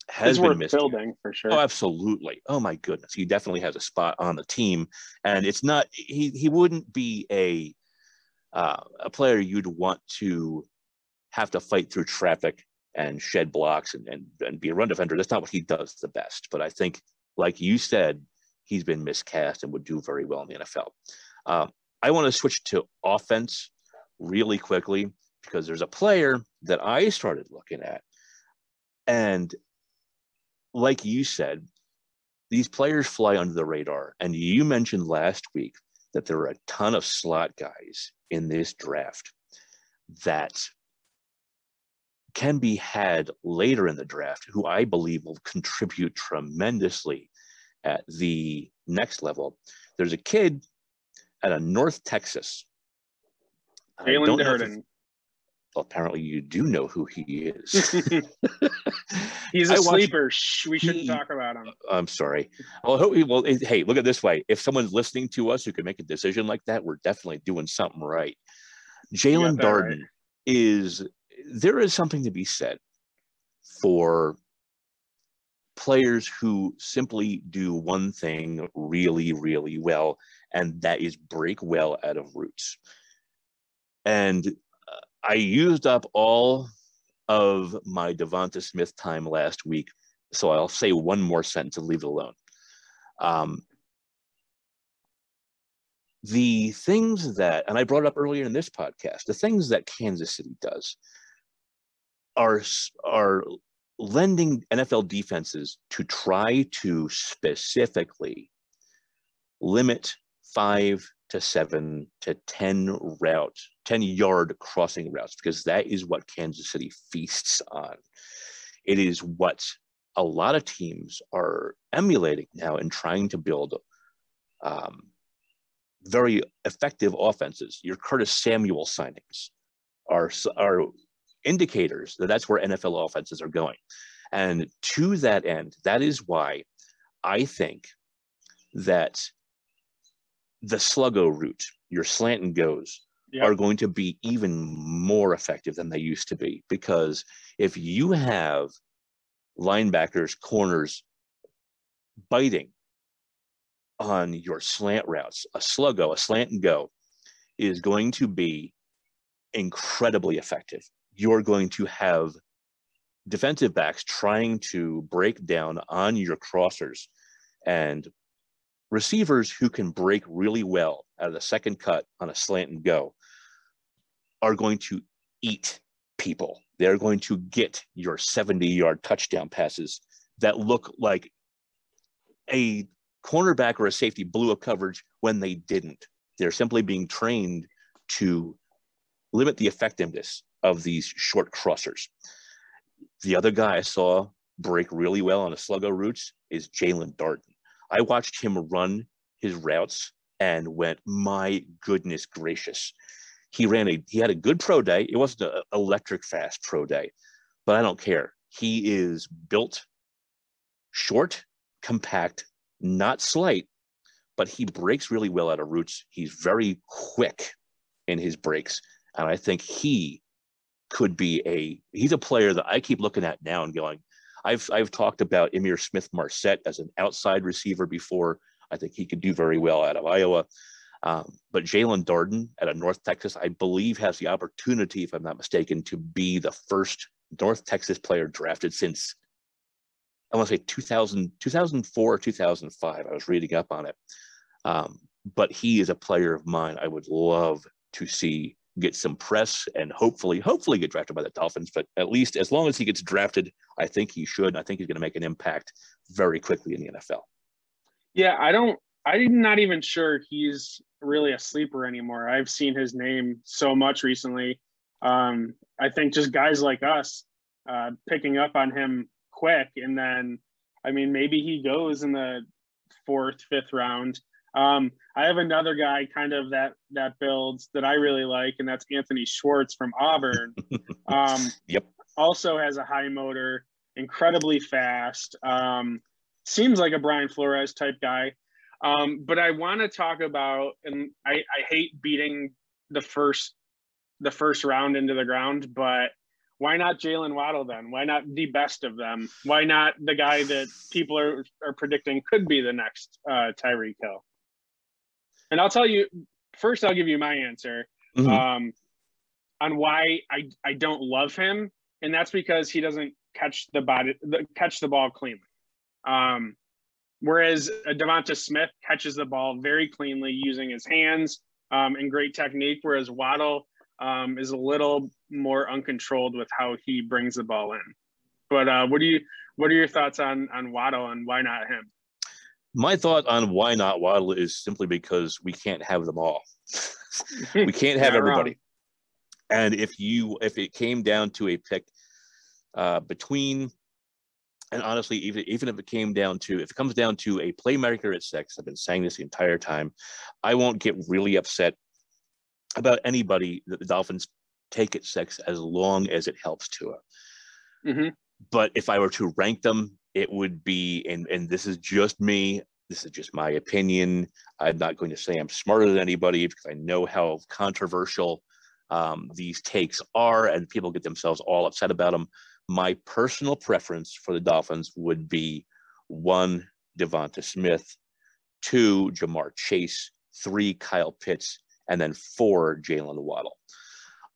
Speaker 2: has
Speaker 3: it's
Speaker 2: been missed
Speaker 3: building for sure.
Speaker 2: Oh, absolutely. Oh my goodness, he definitely has a spot on the team, and it's not he he wouldn't be a uh, a player you'd want to have to fight through traffic and shed blocks and, and, and be a run defender. That's not what he does the best. But I think, like you said, he's been miscast and would do very well in the NFL. Uh, I want to switch to offense really quickly because there's a player that I started looking at. And like you said, these players fly under the radar. And you mentioned last week that there are a ton of slot guys in this draft that can be had later in the draft who I believe will contribute tremendously at the next level. There's a kid out of North Texas.
Speaker 3: Jaelon Darden.
Speaker 2: Well, apparently you do know who he is.
Speaker 3: He's a I sleeper. Watched, we shouldn't he, talk about him.
Speaker 2: I'm sorry. Well, well, hey, look at this way. If someone's listening to us who can make a decision like that, we're definitely doing something right. Jaelon Darden right. is there is something to be said for players who simply do one thing really, really well, and that is break well out of routes. And uh, I used up all of my Devonta Smith time last week, so I'll say one more sentence and leave it alone. Um, the things that, and I brought up earlier in this podcast, the things that Kansas City does are are lending NFL defenses to try to specifically limit five to seven to 10 route, 10 yard crossing routes, because that is what Kansas City feasts on. It is what a lot of teams are emulating now and trying to build um, very effective offenses. Your Curtis Samuel signings are, are indicators that that's where NFL offenses are going. And to that end, that is why I think that the sluggo route, your slant and goes, yep. are going to be even more effective than they used to be. Because if you have linebackers, corners biting on your slant routes, a sluggo, a slant and go is going to be incredibly effective you're going to have defensive backs trying to break down on your crossers and receivers who can break really well out of the second cut on a slant and go are going to eat people. They're going to get your 70 yard touchdown passes that look like a cornerback or a safety blew a coverage when they didn't. They're simply being trained to limit the effectiveness of these short crossers. The other guy I saw break really well on the sluggo routes is Jaelon Darden. I watched him run his routes and went, my goodness gracious. He ran a he had a good pro day. It wasn't an electric fast pro day, but I don't care. He is built short, compact, not slight, but he breaks really well out of routes. He's very quick in his breaks. And I think he could be a he's a player that I keep looking at now and going, I've I've talked about Ihmir Smith-Marsette as an outside receiver before. I think he could do very well out of Iowa. Um, but Jaelon Darden out of North Texas, I believe, has the opportunity, if I'm not mistaken, to be the first North Texas player drafted since I want to say 2000, 2004 or 2005. I was reading up on it. Um, but he is a player of mine I would love to see get some press and hopefully, hopefully get drafted by the Dolphins. But at least as long as he gets drafted, I think he should. I think he's going to make an impact very quickly in the NFL.
Speaker 3: Yeah, I don't. I'm not even sure he's really a sleeper anymore. I've seen his name so much recently. Um, I think just guys like us uh, picking up on him quick, and then I mean maybe he goes in the fourth, fifth round. Um, I have another guy kind of that that builds that I really like, and that's Anthony Schwartz from Auburn. Um,
Speaker 2: yep.
Speaker 3: Also has a high motor, incredibly fast. Um, seems like a Brian Flores type guy. Um, but I want to talk about, and I, I hate beating the first the first round into the ground, but why not Jaylen Waddle then? Why not the best of them? Why not the guy that people are, are predicting could be the next uh, Tyreek Hill? And I'll tell you first. I'll give you my answer mm-hmm. um, on why I I don't love him, and that's because he doesn't catch the body the, catch the ball cleanly. Um, whereas Devonta Smith catches the ball very cleanly using his hands um, and great technique. Whereas Waddle um, is a little more uncontrolled with how he brings the ball in. But uh, what do you what are your thoughts on on Waddle and why not him?
Speaker 2: My thought on why not Waddle is simply because we can't have them all. we can't have everybody. Wrong. And if you if it came down to a pick uh, between and honestly, even even if it came down to if it comes down to a playmaker at six, I've been saying this the entire time, I won't get really upset about anybody that the Dolphins take at six as long as it helps Tua. Mm-hmm. But if I were to rank them, it would be, and and this is just me. This is just my opinion. I'm not going to say I'm smarter than anybody because I know how controversial um, these takes are, and people get themselves all upset about them. My personal preference for the Dolphins would be one, Devonta Smith, two, Ja'Marr Chase, three, Kyle Pitts, and then four, Jaylen Waddle.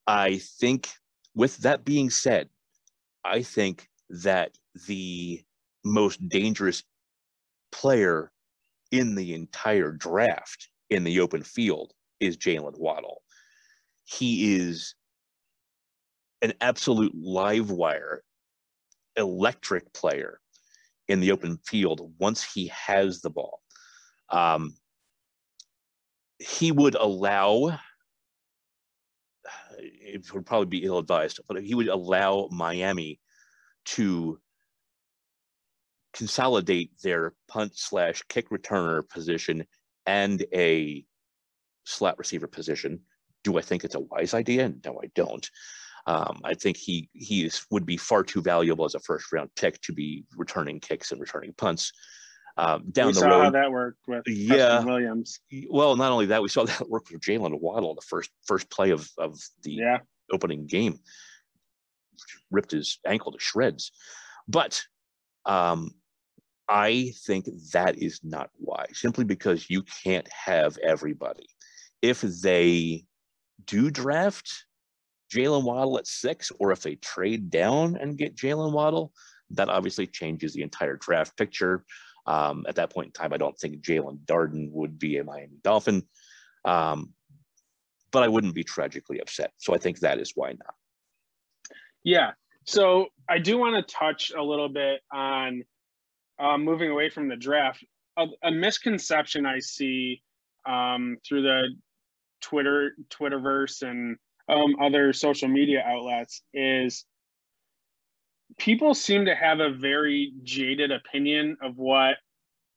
Speaker 2: I think, with that being said, I think that the most dangerous player in the entire draft in the open field is Jaylen Waddle. He is an absolute live wire, electric player in the open field once he has the ball. Um, he would allow, it would probably be ill advised, but he would allow Miami to consolidate their punt slash kick returner position and a slot receiver position. Do I think it's a wise idea? No, I don't. Um, I think he he is, would be far too valuable as a first round pick to be returning kicks and returning punts. Um, down we the
Speaker 3: saw
Speaker 2: road,
Speaker 3: how that worked with yeah Preston Williams.
Speaker 2: Well, not only that, we saw that work with Jaylen Waddle the first first play of of the yeah. opening game, ripped his ankle to shreds. But um, I think that is not wise, simply because you can't have everybody. If they do draft Jaylen Waddle at six, or if they trade down and get Jaylen Waddle, that obviously changes the entire draft picture. Um, at that point in time, I don't think Jaelon Darden would be a Miami Dolphin, um, but I wouldn't be tragically upset. So I think that is why not.
Speaker 3: Yeah. So I do want to touch a little bit on uh, moving away from the draft. A, a misconception I see um, through the Twitter, Twitterverse, and um, other social media outlets is people seem to have a very jaded opinion of what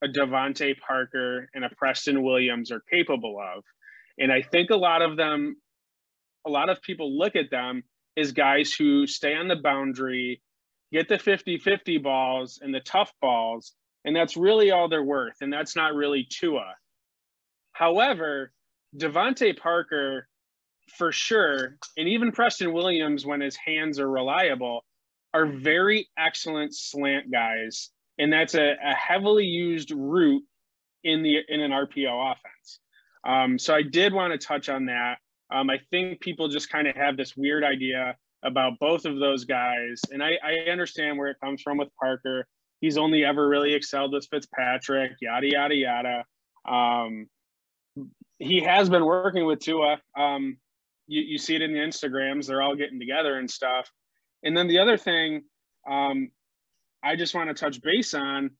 Speaker 3: a DeVante Parker and a Preston Williams are capable of. And I think a lot of them, a lot of people look at them as guys who stay on the boundary, get the 50 50 balls and the tough balls, and that's really all they're worth. And that's not really Tua. However, DeVante Parker for sure, and even Preston Williams, when his hands are reliable, are very excellent slant guys, and that's a, a heavily used route in the in an RPO offense. Um, so I did want to touch on that. Um, I think people just kind of have this weird idea about both of those guys, and I, I understand where it comes from with Parker. He's only ever really excelled with Fitzpatrick, yada yada yada. Um, he has been working with Tua. Um, you, you see it in the Instagrams, they're all getting together and stuff. And then the other thing um, I just want to touch base on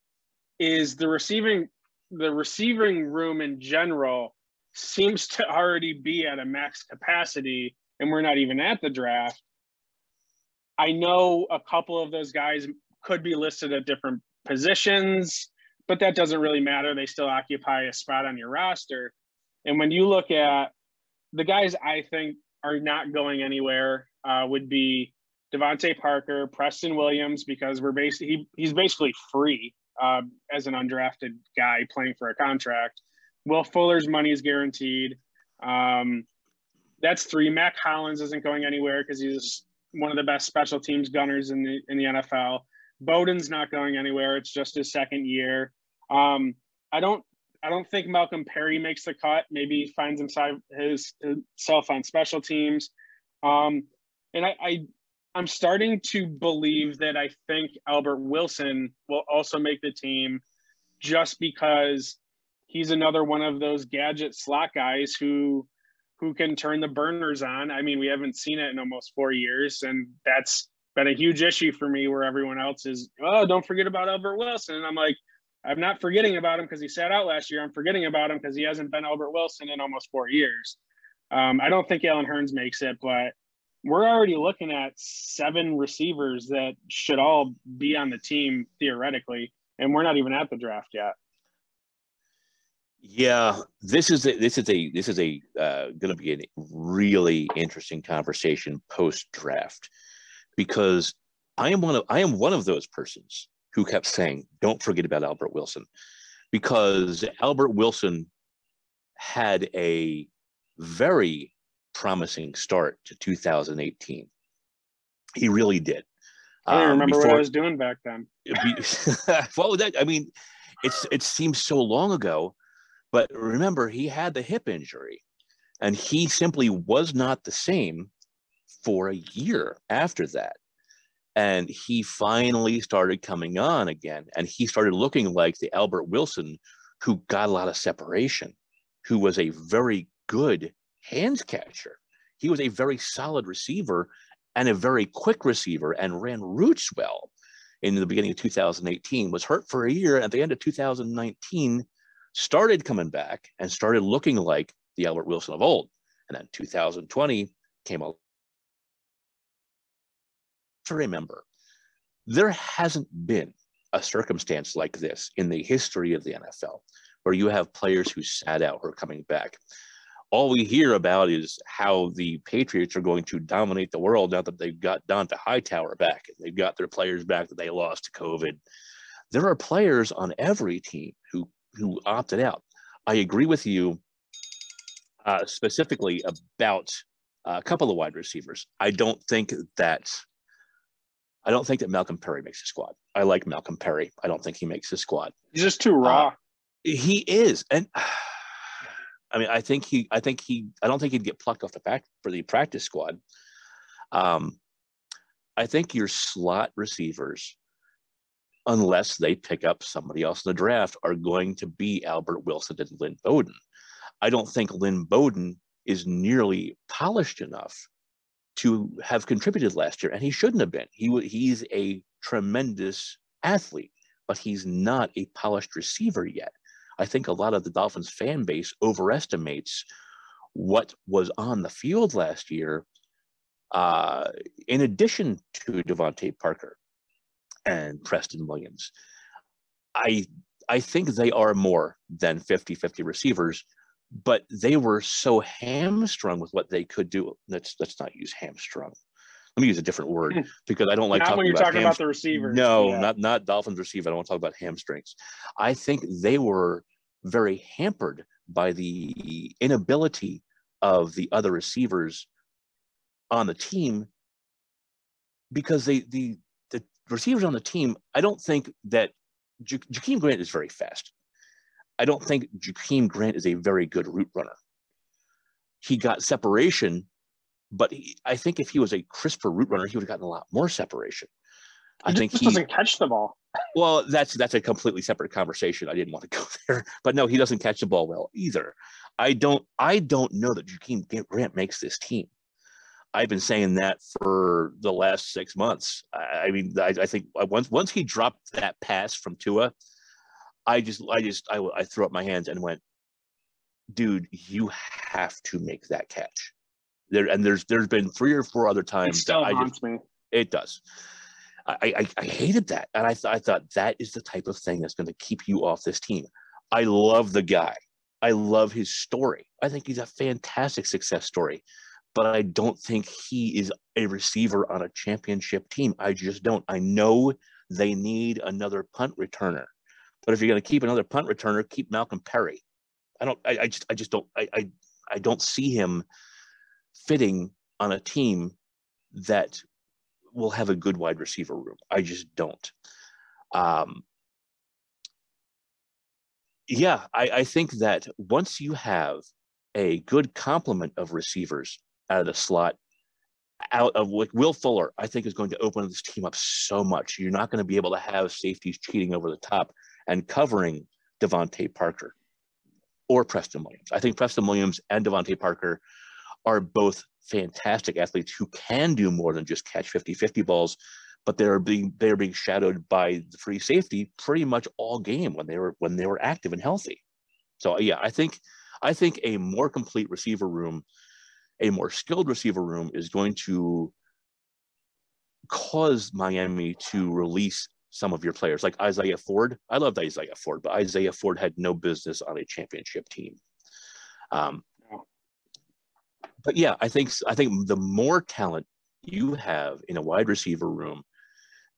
Speaker 3: is the receiving the receiving room in general seems to already be at a max capacity and we're not even at the draft. I know a couple of those guys could be listed at different positions, but that doesn't really matter. They still occupy a spot on your roster. And when you look at the guys I think are not going anywhere uh, would be DeVante Parker, Preston Williams, because we're basically he, he's basically free uh, as an undrafted guy playing for a contract. Will Fuller's money is guaranteed. Um, that's three. Mack Hollins isn't going anywhere because he's one of the best special teams gunners in the in the NFL. Bowden's not going anywhere. It's just his second year. Um, I don't I don't think Malcolm Perry makes the cut. Maybe finds himself his, himself on special teams. Um, and I, I I'm starting to believe that I think Albert Wilson will also make the team just because he's another one of those gadget slot guys who who can turn the burners on. I mean, we haven't seen it in almost four years, and that's been a huge issue for me where everyone else is, oh, don't forget about Albert Wilson. And I'm like, I'm not forgetting about him because he sat out last year. I'm forgetting about him because he hasn't been Albert Wilson in almost four years. Um, I don't think Allen Hurns makes it, but we're already looking at seven receivers that should all be on the team theoretically, and we're not even at the draft yet.
Speaker 2: Yeah, this is a, this is a this is a uh, going to be a really interesting conversation post draft because I am one of I am one of those persons who kept saying, "Don't forget about Albert Wilson," because Albert Wilson had a very promising start to 2018. He really did.
Speaker 3: I don't um, remember before, what I was doing back then.
Speaker 2: well, that I mean, it's it seems so long ago, but remember he had the hip injury, and he simply was not the same for a year after that. And he finally started coming on again, and he started looking like the Albert Wilson who got a lot of separation, who was a very good hands catcher. He was a very solid receiver and a very quick receiver and ran routes well in the beginning of 2018 was hurt for a year at the end of 2019 started coming back and started looking like the albert wilson of old. And then 2020 came along. To remember there hasn't been a circumstance like this in the history of the nfl where you have players who sat out or coming back. All we hear about is how the Patriots are going to dominate the world now that they've got Dont'a Hightower back and they've got their players back that they lost to COVID. There are players on every team who who opted out. I agree with you uh, specifically about a couple of wide receivers. I don't think that I don't think that Malcolm Perry makes the squad. I like Malcolm Perry. I don't think he makes the squad.
Speaker 3: He's just too raw. Uh,
Speaker 2: he is, and. I mean, I think he, I think he, I don't think he'd get plucked off the back for the practice squad. Um, I think your slot receivers, unless they pick up somebody else in the draft, are going to be Albert Wilson and Lynn Bowden. I don't think Lynn Bowden is nearly polished enough to have contributed last year, and he shouldn't have been. He he's a tremendous athlete, but he's not a polished receiver yet. I think a lot of the Dolphins fan base overestimates what was on the field last year, uh, in addition to DeVante Parker and Preston Williams. I I think they are more than 50-50 receivers, but they were so hamstrung with what they could do. Let's let's not use hamstrung. Let me use a different word because I don't like
Speaker 3: not
Speaker 2: talking
Speaker 3: when you're
Speaker 2: about
Speaker 3: talking about the receiver.
Speaker 2: No, yeah. not not Dolphins receiver. I don't want to talk about hamstrings. I think they were very hampered by the inability of the other receivers on the team because they the the receivers on the team. I don't think that ja- Jakeem Grant is very fast. I don't think Jakeem Grant is a very good route runner. He got separation but he, I think if he was a crisper route runner, he would have gotten a lot more separation.
Speaker 3: I he think he doesn't catch the ball.
Speaker 2: Well, that's that's a completely separate conversation. I didn't want to go there, but no, he doesn't catch the ball well either. I don't I don't know that Jakeem Grant makes this team. I've been saying that for the last six months. I, I mean, I, I, think uh, once once he dropped that pass from Tua, I just I just I, I threw up my hands and went, dude, you have to make that catch there and there's there's been three or four other times
Speaker 3: it still haunts just, me.
Speaker 2: It does. I, I, I hated that, and I, th- I thought that is the type of thing that's going to keep you off this team. I love the guy. I love his story. I think he's a fantastic success story, but I don't think he is a receiver on a championship team. I just don't. I know they need another punt returner, but if you're going to keep another punt returner, keep Malcolm Perry. I don't. I, I just. I just don't. I, I. I don't see him fitting on a team that will have a good wide receiver room. I just don't. Um, yeah, I, I think that once you have a good complement of receivers out of the slot, out of like Will Fuller, I think is going to open this team up so much. You're not going to be able to have safeties cheating over the top and covering DeVante Parker or Preston Williams. I think Preston Williams and DeVante Parker are both fantastic athletes who can do more than just catch 50-50 balls, but they're being they're being shadowed by the free safety pretty much all game when they were when they were active and healthy. So yeah, I think I think a more complete receiver room, a more skilled receiver room is going to cause Miami to release some of your players, like Isaiah Ford. I loved Isaiah Ford, but Isaiah Ford had no business on a championship team. Um, but yeah, I think I think the more talent you have in a wide receiver room,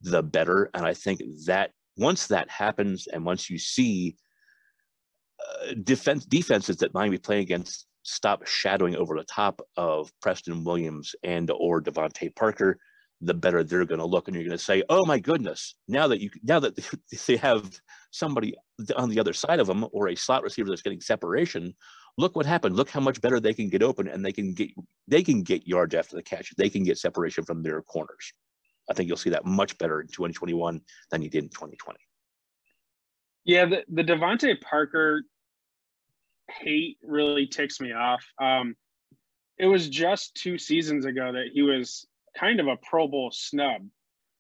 Speaker 2: the better. And I think that once that happens, and once you see uh, defense defenses that Miami playing against stop shadowing over the top of Preston Williams and or DeVante Parker, the better they're going to look, and you're going to say, "Oh my goodness!" Now that you now that they have somebody on the other side of them or a slot receiver that's getting separation, look what happened. Look how much better they can get open, and they can get they can get yards after the catch. They can get separation from their corners. I think you'll see that much better in 2021 than you did in 2020.
Speaker 3: Yeah, the, the DeVante Parker hate really ticks me off. Um, it was just two seasons ago that he was kind of a Pro Bowl snub.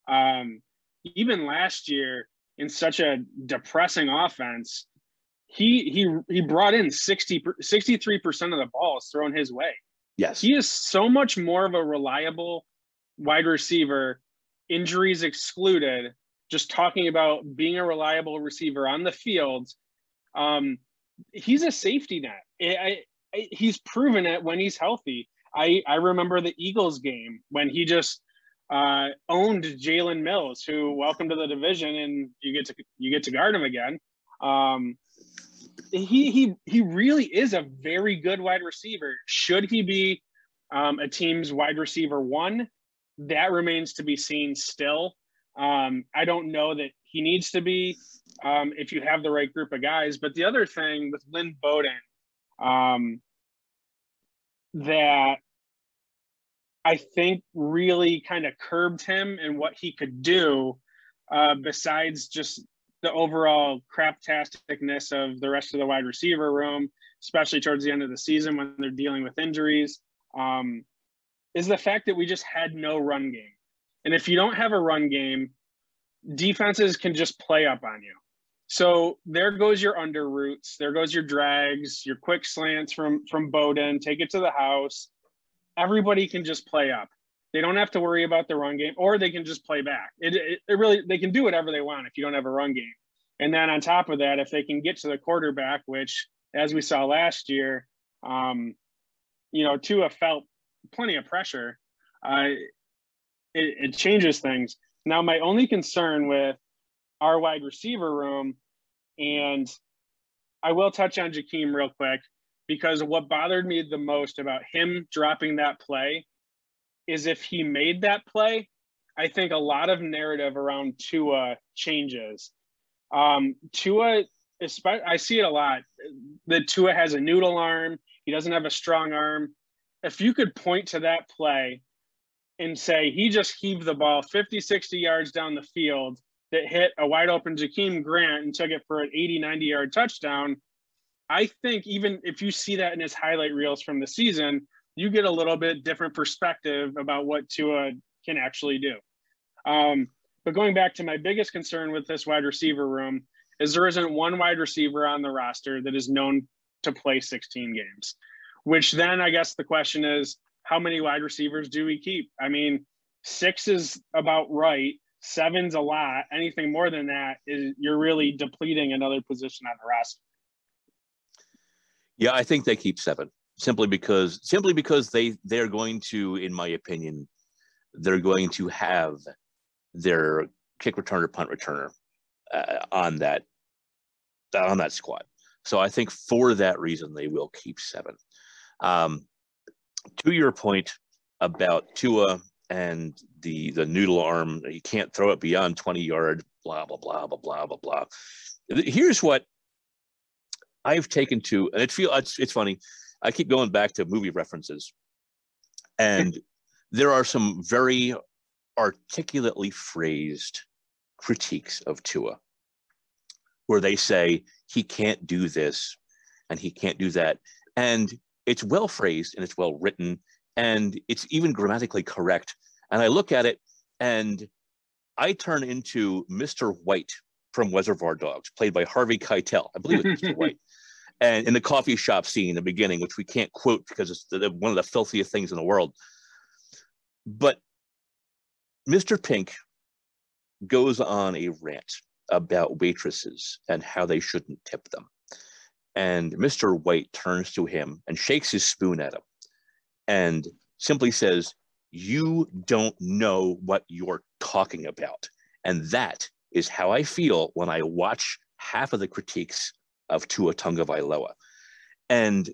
Speaker 3: Um, even last year, in such a depressing offense, he he he brought in 60 63% of the balls thrown his way.
Speaker 2: Yes.
Speaker 3: He is so much more of a reliable wide receiver, injuries excluded, just talking about being a reliable receiver on the field. Um, he's a safety net. I, I, he's proven it when he's healthy. I, I remember the Eagles game when he just uh, owned Jalen Mills, who welcome to the division, and you get to you get to guard him again. Um, he he he really is a very good wide receiver. Should he be um, a team's wide receiver one? That remains to be seen. Still, um, I don't know that he needs to be um, if you have the right group of guys. But the other thing with Lynn Bowden, um, that I think really kind of curbed him and what he could do, uh, besides just the overall craptasticness of the rest of the wide receiver room, especially towards the end of the season when they're dealing with injuries, um, is the fact that we just had no run game. And if you don't have a run game, defenses can just play up on you. So there goes your under routes, there goes your drags, your quick slants from from Bowden, take it to the house. Everybody can just play up. They don't have to worry about the run game, or they can just play back. It, it, it really they can do whatever they want if you don't have a run game. And then on top of that, if they can get to the quarterback, which as we saw last year, um, you know, Tua felt plenty of pressure. Uh, it, it changes things. Now, my only concern with our wide receiver room, and I will touch on Jakeem real quick because what bothered me the most about him dropping that play is if he made that play, I think a lot of narrative around Tua changes. Um, Tua, I see it a lot. That Tua has a noodle arm. He doesn't have a strong arm. If you could point to that play and say he just heaved the ball 50, 60 yards down the field that hit a wide open Jakeem Grant and took it for an 80, 90 yard touchdown. I think even if you see that in his highlight reels from the season, you get a little bit different perspective about what Tua can actually do. Um, but going back to my biggest concern with this wide receiver room is there isn't one wide receiver on the roster that is known to play 16 games, which then I guess the question is how many wide receivers do we keep? I mean, six is about right. Seven's a lot. Anything more than that is you're really depleting another position on the roster.
Speaker 2: Yeah, I think they keep seven simply because simply because they they're going to, in my opinion, they're going to have their kick returner, punt returner uh, on that on that squad. So I think for that reason they will keep seven. Um, to your point about Tua and the the noodle arm, you can't throw it beyond 20 yard, blah blah blah blah blah blah blah. Here's what I've taken to, and it feel it's it's funny. I keep going back to movie references, and there are some very articulately phrased critiques of Tua, where they say he can't do this and he can't do that. And it's well phrased and it's well written and it's even grammatically correct. And I look at it and I turn into Mr. White from Reservoir Dogs, played by Harvey Keitel. I believe it's Mr. White. And in the coffee shop scene in the beginning, which we can't quote because it's the, one of the filthiest things in the world. But Mr. Pink goes on a rant about waitresses and how they shouldn't tip them. And Mr. White turns to him and shakes his spoon at him and simply says, You don't know what you're talking about. And that is how I feel when I watch half of the critiques of Tua Tagovailoa. And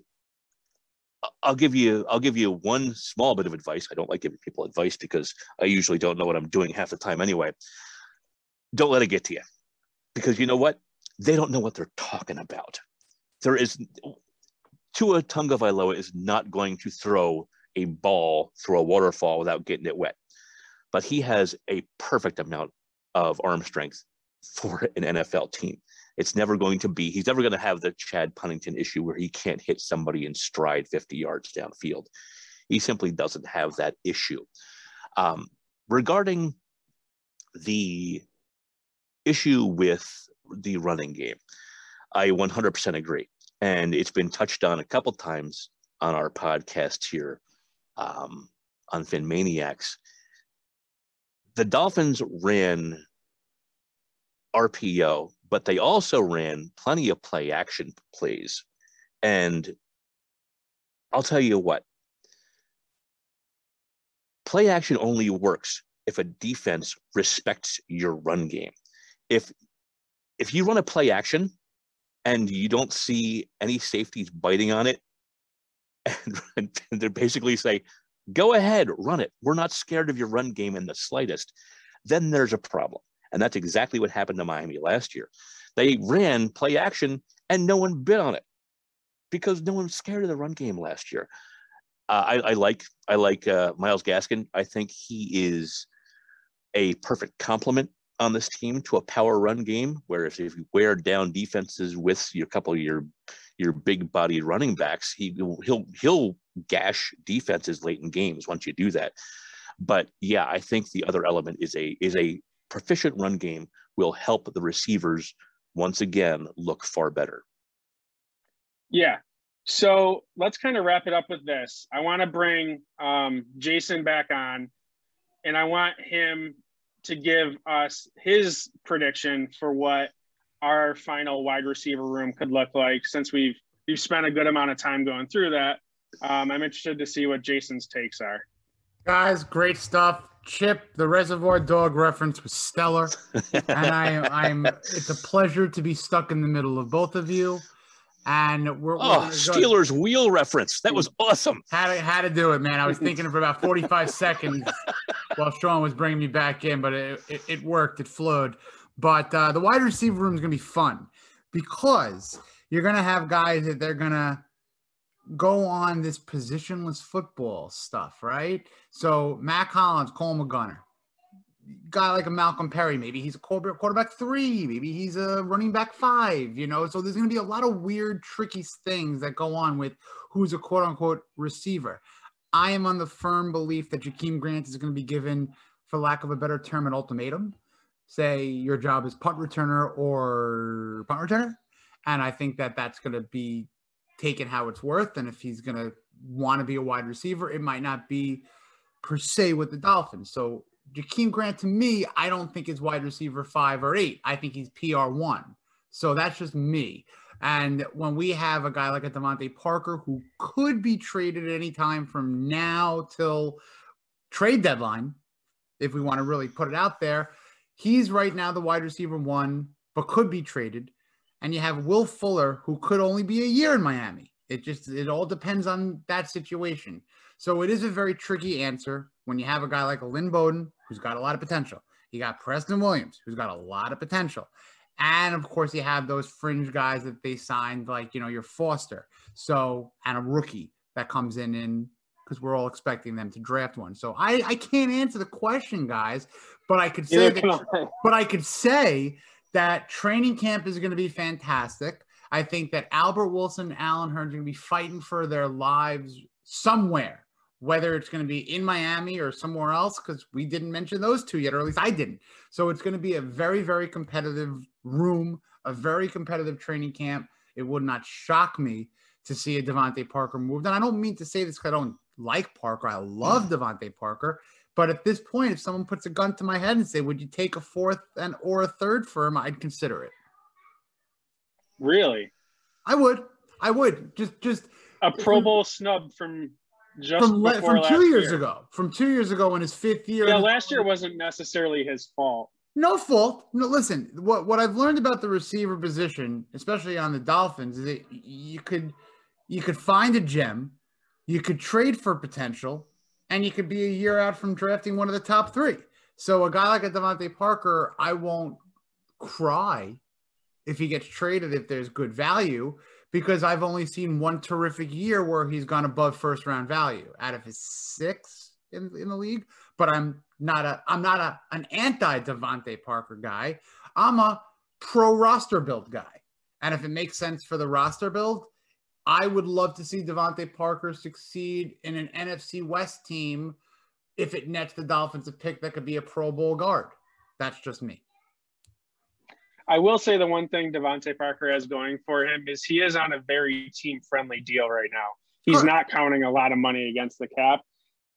Speaker 2: I'll give you I'll give you one small bit of advice. I don't like giving people advice because I usually don't know what I'm doing half the time anyway. Don't let it get to you. Because you know what? They don't know what they're talking about. There is Tua Tagovailoa is not going to throw a ball through a waterfall without getting it wet. But he has a perfect amount of arm strength for an NFL team. It's never going to be, he's never going to have the Chad Pennington issue where he can't hit somebody in stride 50 yards downfield. He simply doesn't have that issue. Um, regarding the issue with the running game, I 100% agree. And it's been touched on a couple times on our podcast here um, on PhinManiacs. The Dolphins ran RPO, but they also ran plenty of play action plays. And I'll tell you what, play action only works if a defense respects your run game. If if you run a play action and you don't see any safeties biting on it, and, and they basically say, go ahead, run it. We're not scared of your run game in the slightest. Then there's a problem. And that's exactly what happened to Miami last year. They ran play action and no one bit on it because no one's scared of the run game last year. Uh, I, I, like I like uh, Myles Gaskin. I think he is a perfect complement on this team to a power run game. Whereas if you wear down defenses with your couple of your your big bodied running backs, he he'll he'll gash defenses late in games once you do that. But yeah, I think the other element is a is a proficient run game will help the receivers once again look far better.
Speaker 3: Yeah. So let's kind of wrap it up with this. I want to bring um, Jason back on, and I want him to give us his prediction for what our final wide receiver room could look like since we've we've spent a good amount of time going through that. Um, I'm interested to see what Jason's takes are.
Speaker 1: Guys, great stuff. Chip, the Reservoir Dog reference was stellar, and I, I'm. It's a pleasure to be stuck in the middle of both of you. And we're,
Speaker 2: oh, we're Stealers go. wheel reference. That was awesome.
Speaker 1: How to how to do it, man. I was thinking for about 45 seconds while Shawn was bringing me back in, but it, it, it worked. It flowed. But uh, the wide receiver room is going to be fun because you're going to have guys that they're going to go on this positionless football stuff, right? So Mack Hollins, Cole McGunner, guy like a Malcolm Perry, maybe he's a quarterback, quarterback three, maybe he's a running back five, you know. So there's going to be a lot of weird, tricky things that go on with who's a quote unquote receiver. I am on the firm belief that Jakeem Grant is going to be given, for lack of a better term, an ultimatum. Say your job is punt returner or punt returner. And I think that that's going to be taken how it's worth. And if he's going to want to be a wide receiver, it might not be per se with the Dolphins. So Jakeem Grant, to me, I don't think is wide receiver five or eight. I think he's PR one. So that's just me. And when we have a guy like a DeVante Parker who could be traded at any time from now till trade deadline, if we want to really put it out there, he's right now the wide receiver one, but could be traded and you have Will Fuller, who could only be a year in Miami. It just it all depends on that situation. So it is a very tricky answer when you have a guy like Lynn Bowden, who's got a lot of potential. You got Preston Williams, who's got a lot of potential. And of course, you have those fringe guys that they signed, like, you know, your Foster. So, and a rookie that comes in and because we're all expecting them to draft one. So I, I can't answer the question, guys, but I could say that, but I could say that training camp is going to be fantastic. I think that Albert Wilson and Allen Hurns are going to be fighting for their lives somewhere, whether it's going to be in Miami or somewhere else, because we didn't mention those two yet, or at least I didn't. So it's going to be a very, very competitive room, a very competitive training camp. It would not shock me to see a DeVante Parker moved. And I don't mean to say this because I don't like Parker. I hmm. love DeVante Parker. But at this point, if someone puts a gun to my head and say, "Would you take a fourth and or a third for him?" I'd consider it.
Speaker 3: Really?
Speaker 1: I would. I would. Just just
Speaker 3: a Pro Bowl snub from just
Speaker 1: from, le- from two years
Speaker 3: year.
Speaker 1: ago. From two years ago in his fifth year.
Speaker 3: Yeah, last year wasn't necessarily his fault.
Speaker 1: No fault. No, listen. What what I've learned about the receiver position, especially on the Dolphins, is that you could you could find a gem, you could trade for potential, and you could be a year out from drafting one of the top three. So a guy like a DeVante Parker, I won't cry if he gets traded if there's good value because I've only seen one terrific year where he's gone above first round value out of his six in, in the league. But I'm not a I'm not a an anti DeVante Parker guy. I'm a pro roster build guy. And if it makes sense for the roster build, I would love to see DeVante Parker succeed in an NFC West team if it nets the Dolphins a pick that could be a Pro Bowl guard. That's just me.
Speaker 3: I will say the one thing DeVante Parker has going for him is he is on a very team friendly deal right now. He's
Speaker 1: Sure.
Speaker 3: not counting a lot of money against the cap.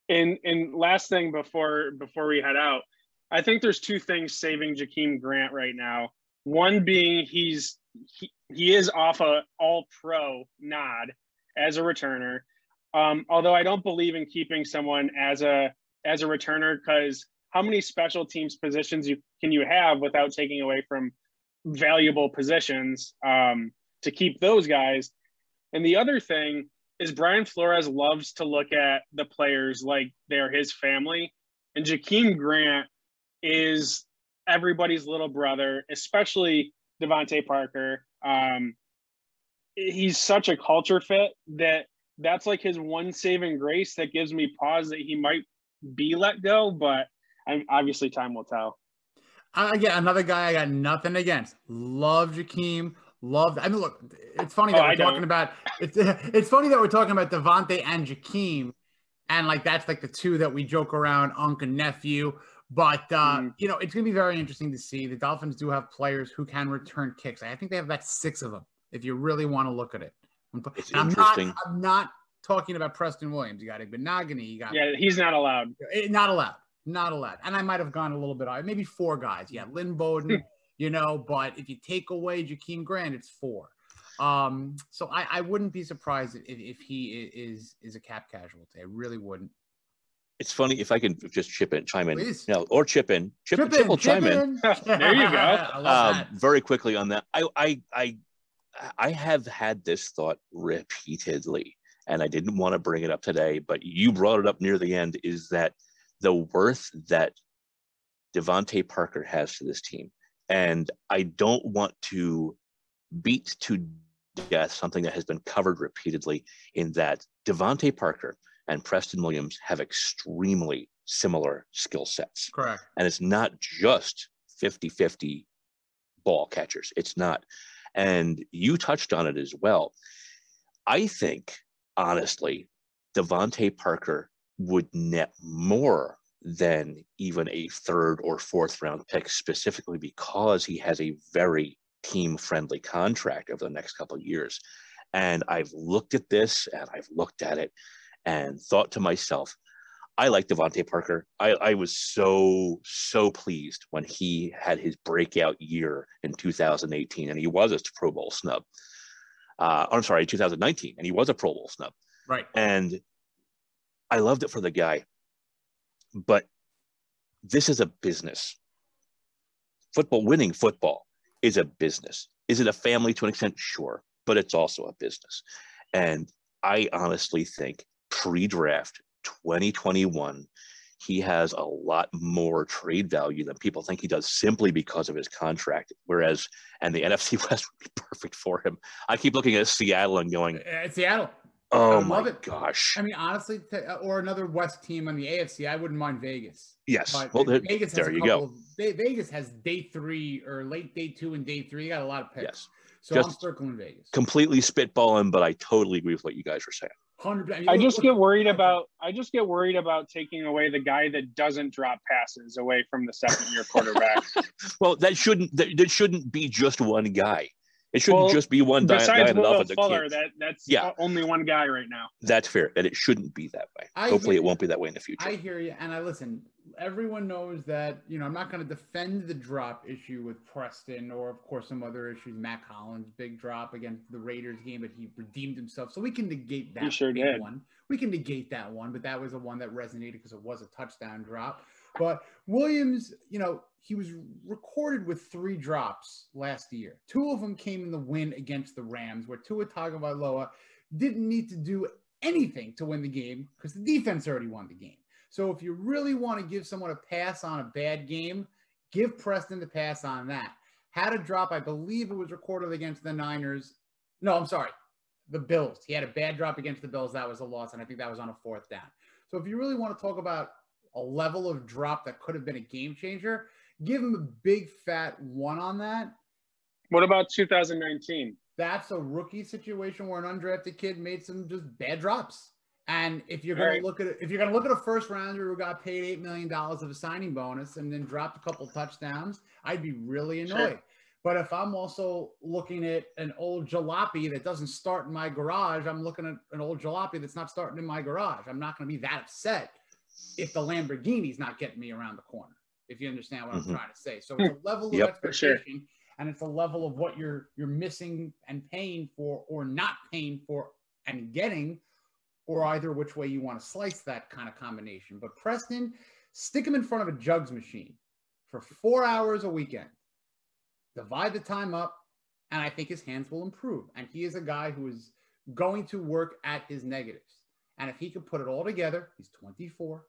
Speaker 3: And and last thing before before we head out, I think there's two things saving Jakeem Grant right now. One being he's he, is off a all pro nod as a returner. Um, although I don't believe in keeping someone as a as a returner because how many special teams positions you can you have without taking away from valuable positions um, to keep those guys. And the other thing is Brian Flores loves to look at the players like they're his family. And Jakeem Grant is everybody's little brother, especially DeVante Parker. Um, he's such a culture fit that that's like his one saving grace that gives me pause that he might be let go, but I, obviously time will tell.
Speaker 1: I again another guy I got nothing against. Love Jakeem. Love. I mean, look, it's funny that
Speaker 3: Oh,
Speaker 1: we're
Speaker 3: I don't.
Speaker 1: talking about. It's it's funny that we're talking about Devontae and Jakeem, and like that's like the two that we joke around, uncle and nephew. But uh,
Speaker 3: Mhm.
Speaker 1: you know, it's gonna be very interesting to see. The Dolphins do have players who can return kicks. I think they have about six of them. If you really want to look at it, I'm,
Speaker 2: It's
Speaker 1: I'm
Speaker 2: interesting.
Speaker 1: Not, I'm not talking about Preston Williams. You got Benogany. You got
Speaker 3: Yeah, he's not allowed.
Speaker 1: Eh, Not allowed. Not allowed. And I might have gone a little bit high. Maybe four guys. Yeah, Lynn Bowden, you know, but if you take away Jakeem Grant, it's four. Um, so I, I wouldn't be surprised if, if he is is a cap casualty. I really wouldn't.
Speaker 2: It's funny if I can just chip in, chime in,
Speaker 1: Please.
Speaker 2: no, or chip in, chip,
Speaker 1: Chip
Speaker 2: chip
Speaker 1: in,
Speaker 2: will
Speaker 1: chip
Speaker 2: chime in.
Speaker 1: in.
Speaker 3: There you go.
Speaker 2: Um, very quickly on that. I, I, I, I have had this thought repeatedly, and I didn't want to bring it up today, but you brought it up near the end. Is that the worth that DeVante Parker has to this team? And I don't want to beat to death something that has been covered repeatedly. In that DeVante Parker and Preston Williams have extremely similar skill sets.
Speaker 1: Correct.
Speaker 2: and it's not just 50-50 ball catchers. It's not. And you touched on it as well. I think honestly DeVante Parker would net more than even a third or fourth round pick specifically because he has a very team friendly contract over the next couple of years. And i've looked at this and i've looked at it and thought to myself I like DeVante Parker. I, I was so, so pleased when he had his breakout year in 2018, and he was a Pro Bowl snub. Uh, I'm sorry, 2019, and he was a Pro Bowl snub.
Speaker 1: Right.
Speaker 2: And I loved it for the guy. But this is a business. Football, winning football is a business. Is it a family to an extent? Sure, but it's also a business. And I honestly think pre draft 2021, he has a lot more trade value than people think he does simply because of his contract. Whereas, and the NFC West would be perfect for him. I keep looking at Seattle and going,
Speaker 1: Uh, Seattle.
Speaker 2: oh
Speaker 1: love
Speaker 2: my
Speaker 1: it.
Speaker 2: gosh.
Speaker 1: I mean, honestly, or another West team on the AFC, I wouldn't mind Vegas.
Speaker 2: Yes.
Speaker 1: But
Speaker 2: Well, there,
Speaker 1: Vegas
Speaker 2: there you go.
Speaker 1: Of, Vegas has day three or late day two and day three. Got a lot of picks.
Speaker 2: Yes.
Speaker 1: So I'm circling Vegas.
Speaker 2: Completely spitballing, but I totally agree with what you guys are saying.
Speaker 1: Hundred. mean,
Speaker 3: I just
Speaker 1: look-
Speaker 3: get worried about I just get worried about taking away the guy that doesn't drop passes away from the second year quarterback.
Speaker 2: Well, that shouldn't that, that shouldn't be just one guy. It shouldn't
Speaker 3: Well,
Speaker 2: just be one guy, guy
Speaker 3: Besides
Speaker 2: in the
Speaker 3: Will Fuller, that that's
Speaker 2: Yeah.
Speaker 3: only one guy right now.
Speaker 2: That's fair. That it shouldn't be that way.
Speaker 1: I
Speaker 2: Hopefully,
Speaker 1: hear
Speaker 2: it won't be that way in the future.
Speaker 1: I hear you, and I listen. Everyone knows that you know I'm not going to defend the drop issue with Preston or, of course, some other issues. Mack Hollins, big drop against the Raiders game, but he redeemed himself, so we can negate that.
Speaker 3: Sure.
Speaker 1: One. We can negate that one, but that was the one that resonated because it was a touchdown drop. But Williams, you know, he was recorded with three drops last year. Two of them came in the win against the Rams, where Tua Tagovailoa didn't need to do anything to win the game because the defense already won the game. So if you really want to give someone a pass on a bad game, give Preston the pass on that. Had a drop, I believe it was recorded against the Niners. No, I'm sorry, the Bills. He had a bad drop against the Bills. That was a loss, and I think that was on a fourth down. So if you really want to talk about a level of drop that could have been a game changer, give him a big fat one on that.
Speaker 3: What about 2019?
Speaker 1: That's a rookie situation where an undrafted kid made some just bad drops. And if you're gonna look at if you're gonna look at a first rounder who got paid eight million dollars of a signing bonus and then dropped a couple touchdowns, I'd be really annoyed.
Speaker 3: Sure.
Speaker 1: But if I'm also looking at an old jalopy that doesn't start in my garage, I'm looking at an old jalopy that's not starting in my garage. I'm not going to be that upset if the Lamborghini's not getting me around the corner. If you understand what
Speaker 2: Mhm.
Speaker 1: I'm trying to say, so it's a level of
Speaker 2: Yep,
Speaker 3: for sure.
Speaker 1: expectation, and it's a level of what you're you're missing and paying for, or not paying for and getting, or either which way you want to slice that kind of combination. But Preston, stick him in front of a jugs machine for four hours a weekend divide the time up, and I think his hands will improve. And he is a guy who is going to work at his negatives. And if he could put it all together, he's 24.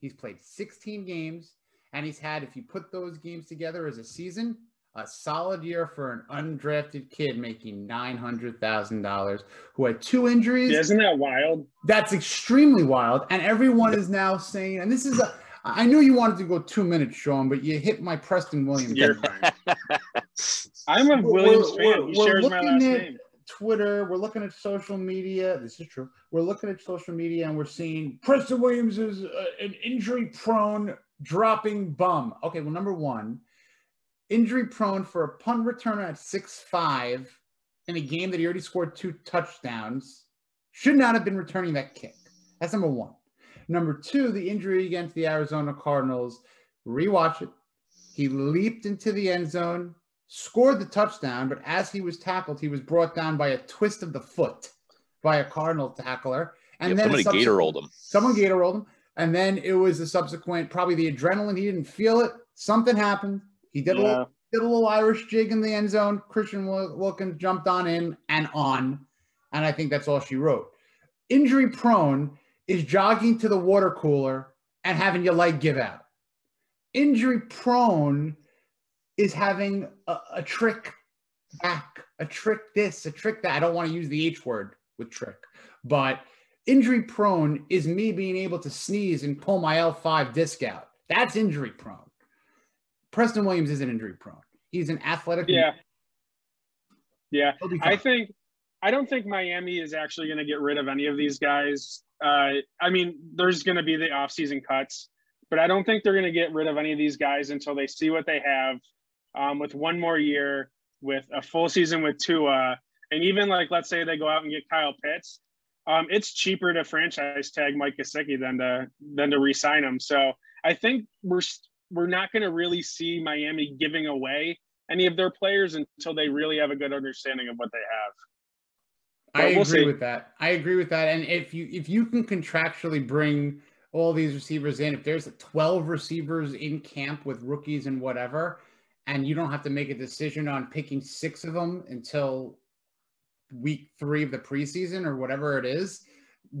Speaker 1: He's played 16 games, and he's had, if you put those games together as a season, a solid year for an undrafted kid making $900,000 who had two injuries.
Speaker 3: Isn't that wild?
Speaker 1: That's extremely wild. And everyone is now saying, and this is a, I knew you wanted to go two minutes, Shawn, but you hit my Preston Williams.
Speaker 3: I'm a
Speaker 1: We're-
Speaker 3: Williams
Speaker 1: we're-
Speaker 3: fan. He
Speaker 1: we're
Speaker 3: shares my
Speaker 1: looking
Speaker 3: last
Speaker 1: at-
Speaker 3: name.
Speaker 1: Twitter, we're looking at social media. This is true. We're looking at social media and we're seeing Preston Williams is uh, an injury prone dropping bum. Okay, well, number one, injury prone for a punt returner at six five in a game that he already scored two touchdowns should not have been returning that kick. That's number one. Number two, the injury against the Arizona Cardinals. Rewatch it. He leaped into the end zone, scored the touchdown, but as he was tackled, he was brought down by a twist of the foot by a Cardinal tackler. And
Speaker 2: Yep,
Speaker 1: then
Speaker 2: somebody
Speaker 1: subsequent-
Speaker 2: gator rolled him.
Speaker 1: Someone gator rolled him. And then it was the subsequent, probably the adrenaline. He didn't feel it. Something happened. He did a little, did a little Irish jig in the end zone. Christian Wilkins jumped on in and on. And I think that's all she wrote. Injury prone is jogging to the water cooler and having your leg give out. Injury prone is having a, a trick back, a trick this, a trick that. I don't want to use the H word with trick, but injury prone is me being able to sneeze and pull my L5 disc out. That's injury prone. Preston Williams isn't injury prone. He's an athletic.
Speaker 3: Yeah. Yeah. I think I don't think Miami is actually going to get rid of any of these guys. Uh, I mean, there's going to be the offseason cuts, but I don't think they're going to get rid of any of these guys until they see what they have um, with one more year, with a full season with Tua, and even like let's say they go out and get Kyle Pitts. Um, it's cheaper to franchise tag Mike Gesicki than to than to re-sign him. So I think we're we're not going to really see Miami giving away any of their players until they really have a good understanding of what they have.
Speaker 1: I
Speaker 3: we'll
Speaker 1: agree
Speaker 3: see.
Speaker 1: with that. I agree with that. And if you if you can contractually bring all these receivers in, if there's 12 receivers in camp with rookies and whatever, and you don't have to make a decision on picking six of them until week three of the preseason or whatever it is,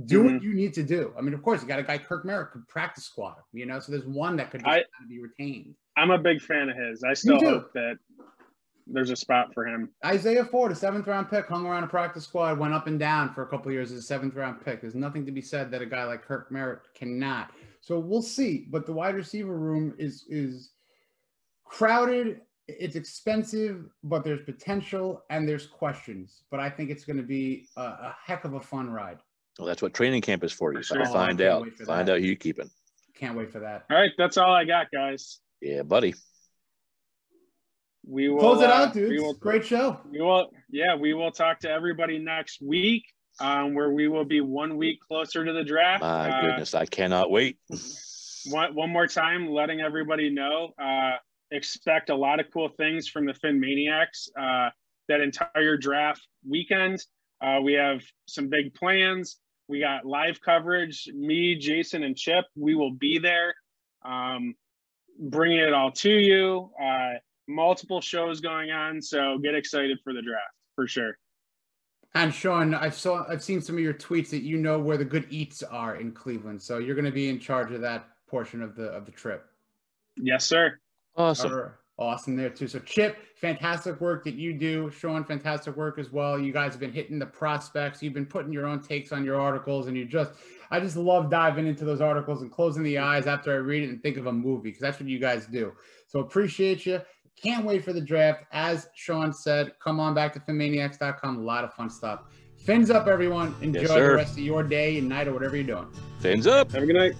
Speaker 1: do what
Speaker 3: Mm-hmm.
Speaker 1: you need to do. I mean, of course, you got a guy Kirk Merritt could practice squad, you know, so there's one that could just
Speaker 3: I-
Speaker 1: be retained.
Speaker 3: I'm a big fan of his. I still hope that there's a spot for him.
Speaker 1: Isaiah Ford, a seventh round pick, hung around a practice squad, went up and down for a couple of years as a seventh round pick. There's nothing to be said that a guy like Kirk Merritt cannot. So we'll see. But the wide receiver room is is crowded it's expensive, but there's potential and there's questions. But I think it's going to be a, a heck of a fun ride.
Speaker 2: Well, that's what training camp is for. You
Speaker 3: For sure.
Speaker 2: find
Speaker 1: Oh,
Speaker 2: out. Find
Speaker 1: that.
Speaker 2: out who you keeping.
Speaker 1: Can't wait for that.
Speaker 3: All right, that's all I got, guys.
Speaker 2: Yeah, buddy.
Speaker 3: We will
Speaker 1: Close it
Speaker 3: uh,
Speaker 1: out,
Speaker 3: We will,
Speaker 1: Great show.
Speaker 3: we will, yeah, we will talk to everybody next week, um, where we will be one week closer to the draft.
Speaker 2: My
Speaker 3: Uh,
Speaker 2: goodness, I cannot wait.
Speaker 3: one, one more time, letting everybody know, uh, expect a lot of cool things from the PhinManiacs uh, that entire draft weekend. Uh, we have some big plans. We got live coverage. Me, Jason, and Chip, we will be there, um, bringing it all to you. Uh, multiple shows going on, so get excited for the draft for sure.
Speaker 1: And Shawn, I've saw I've seen some of your tweets that you know where the good eats are in Cleveland. So you're going to be in charge of that portion of the of the trip.
Speaker 3: Yes, sir.
Speaker 2: Awesome.
Speaker 1: Are awesome there too. So Chip, fantastic work that you do. Shawn, fantastic work as well. You guys have been hitting the prospects. You've been putting your own takes on your articles, and you just I just love diving into those articles and closing the eyes after I read it and think of a movie because that's what you guys do. So appreciate you. Can't wait for the draft. As Shawn said, come on back to phinmaniacs.com. A lot of fun stuff. Fins up, everyone. Enjoy the rest of your day and night or whatever you're doing.
Speaker 2: Fins up.
Speaker 3: Have a good night.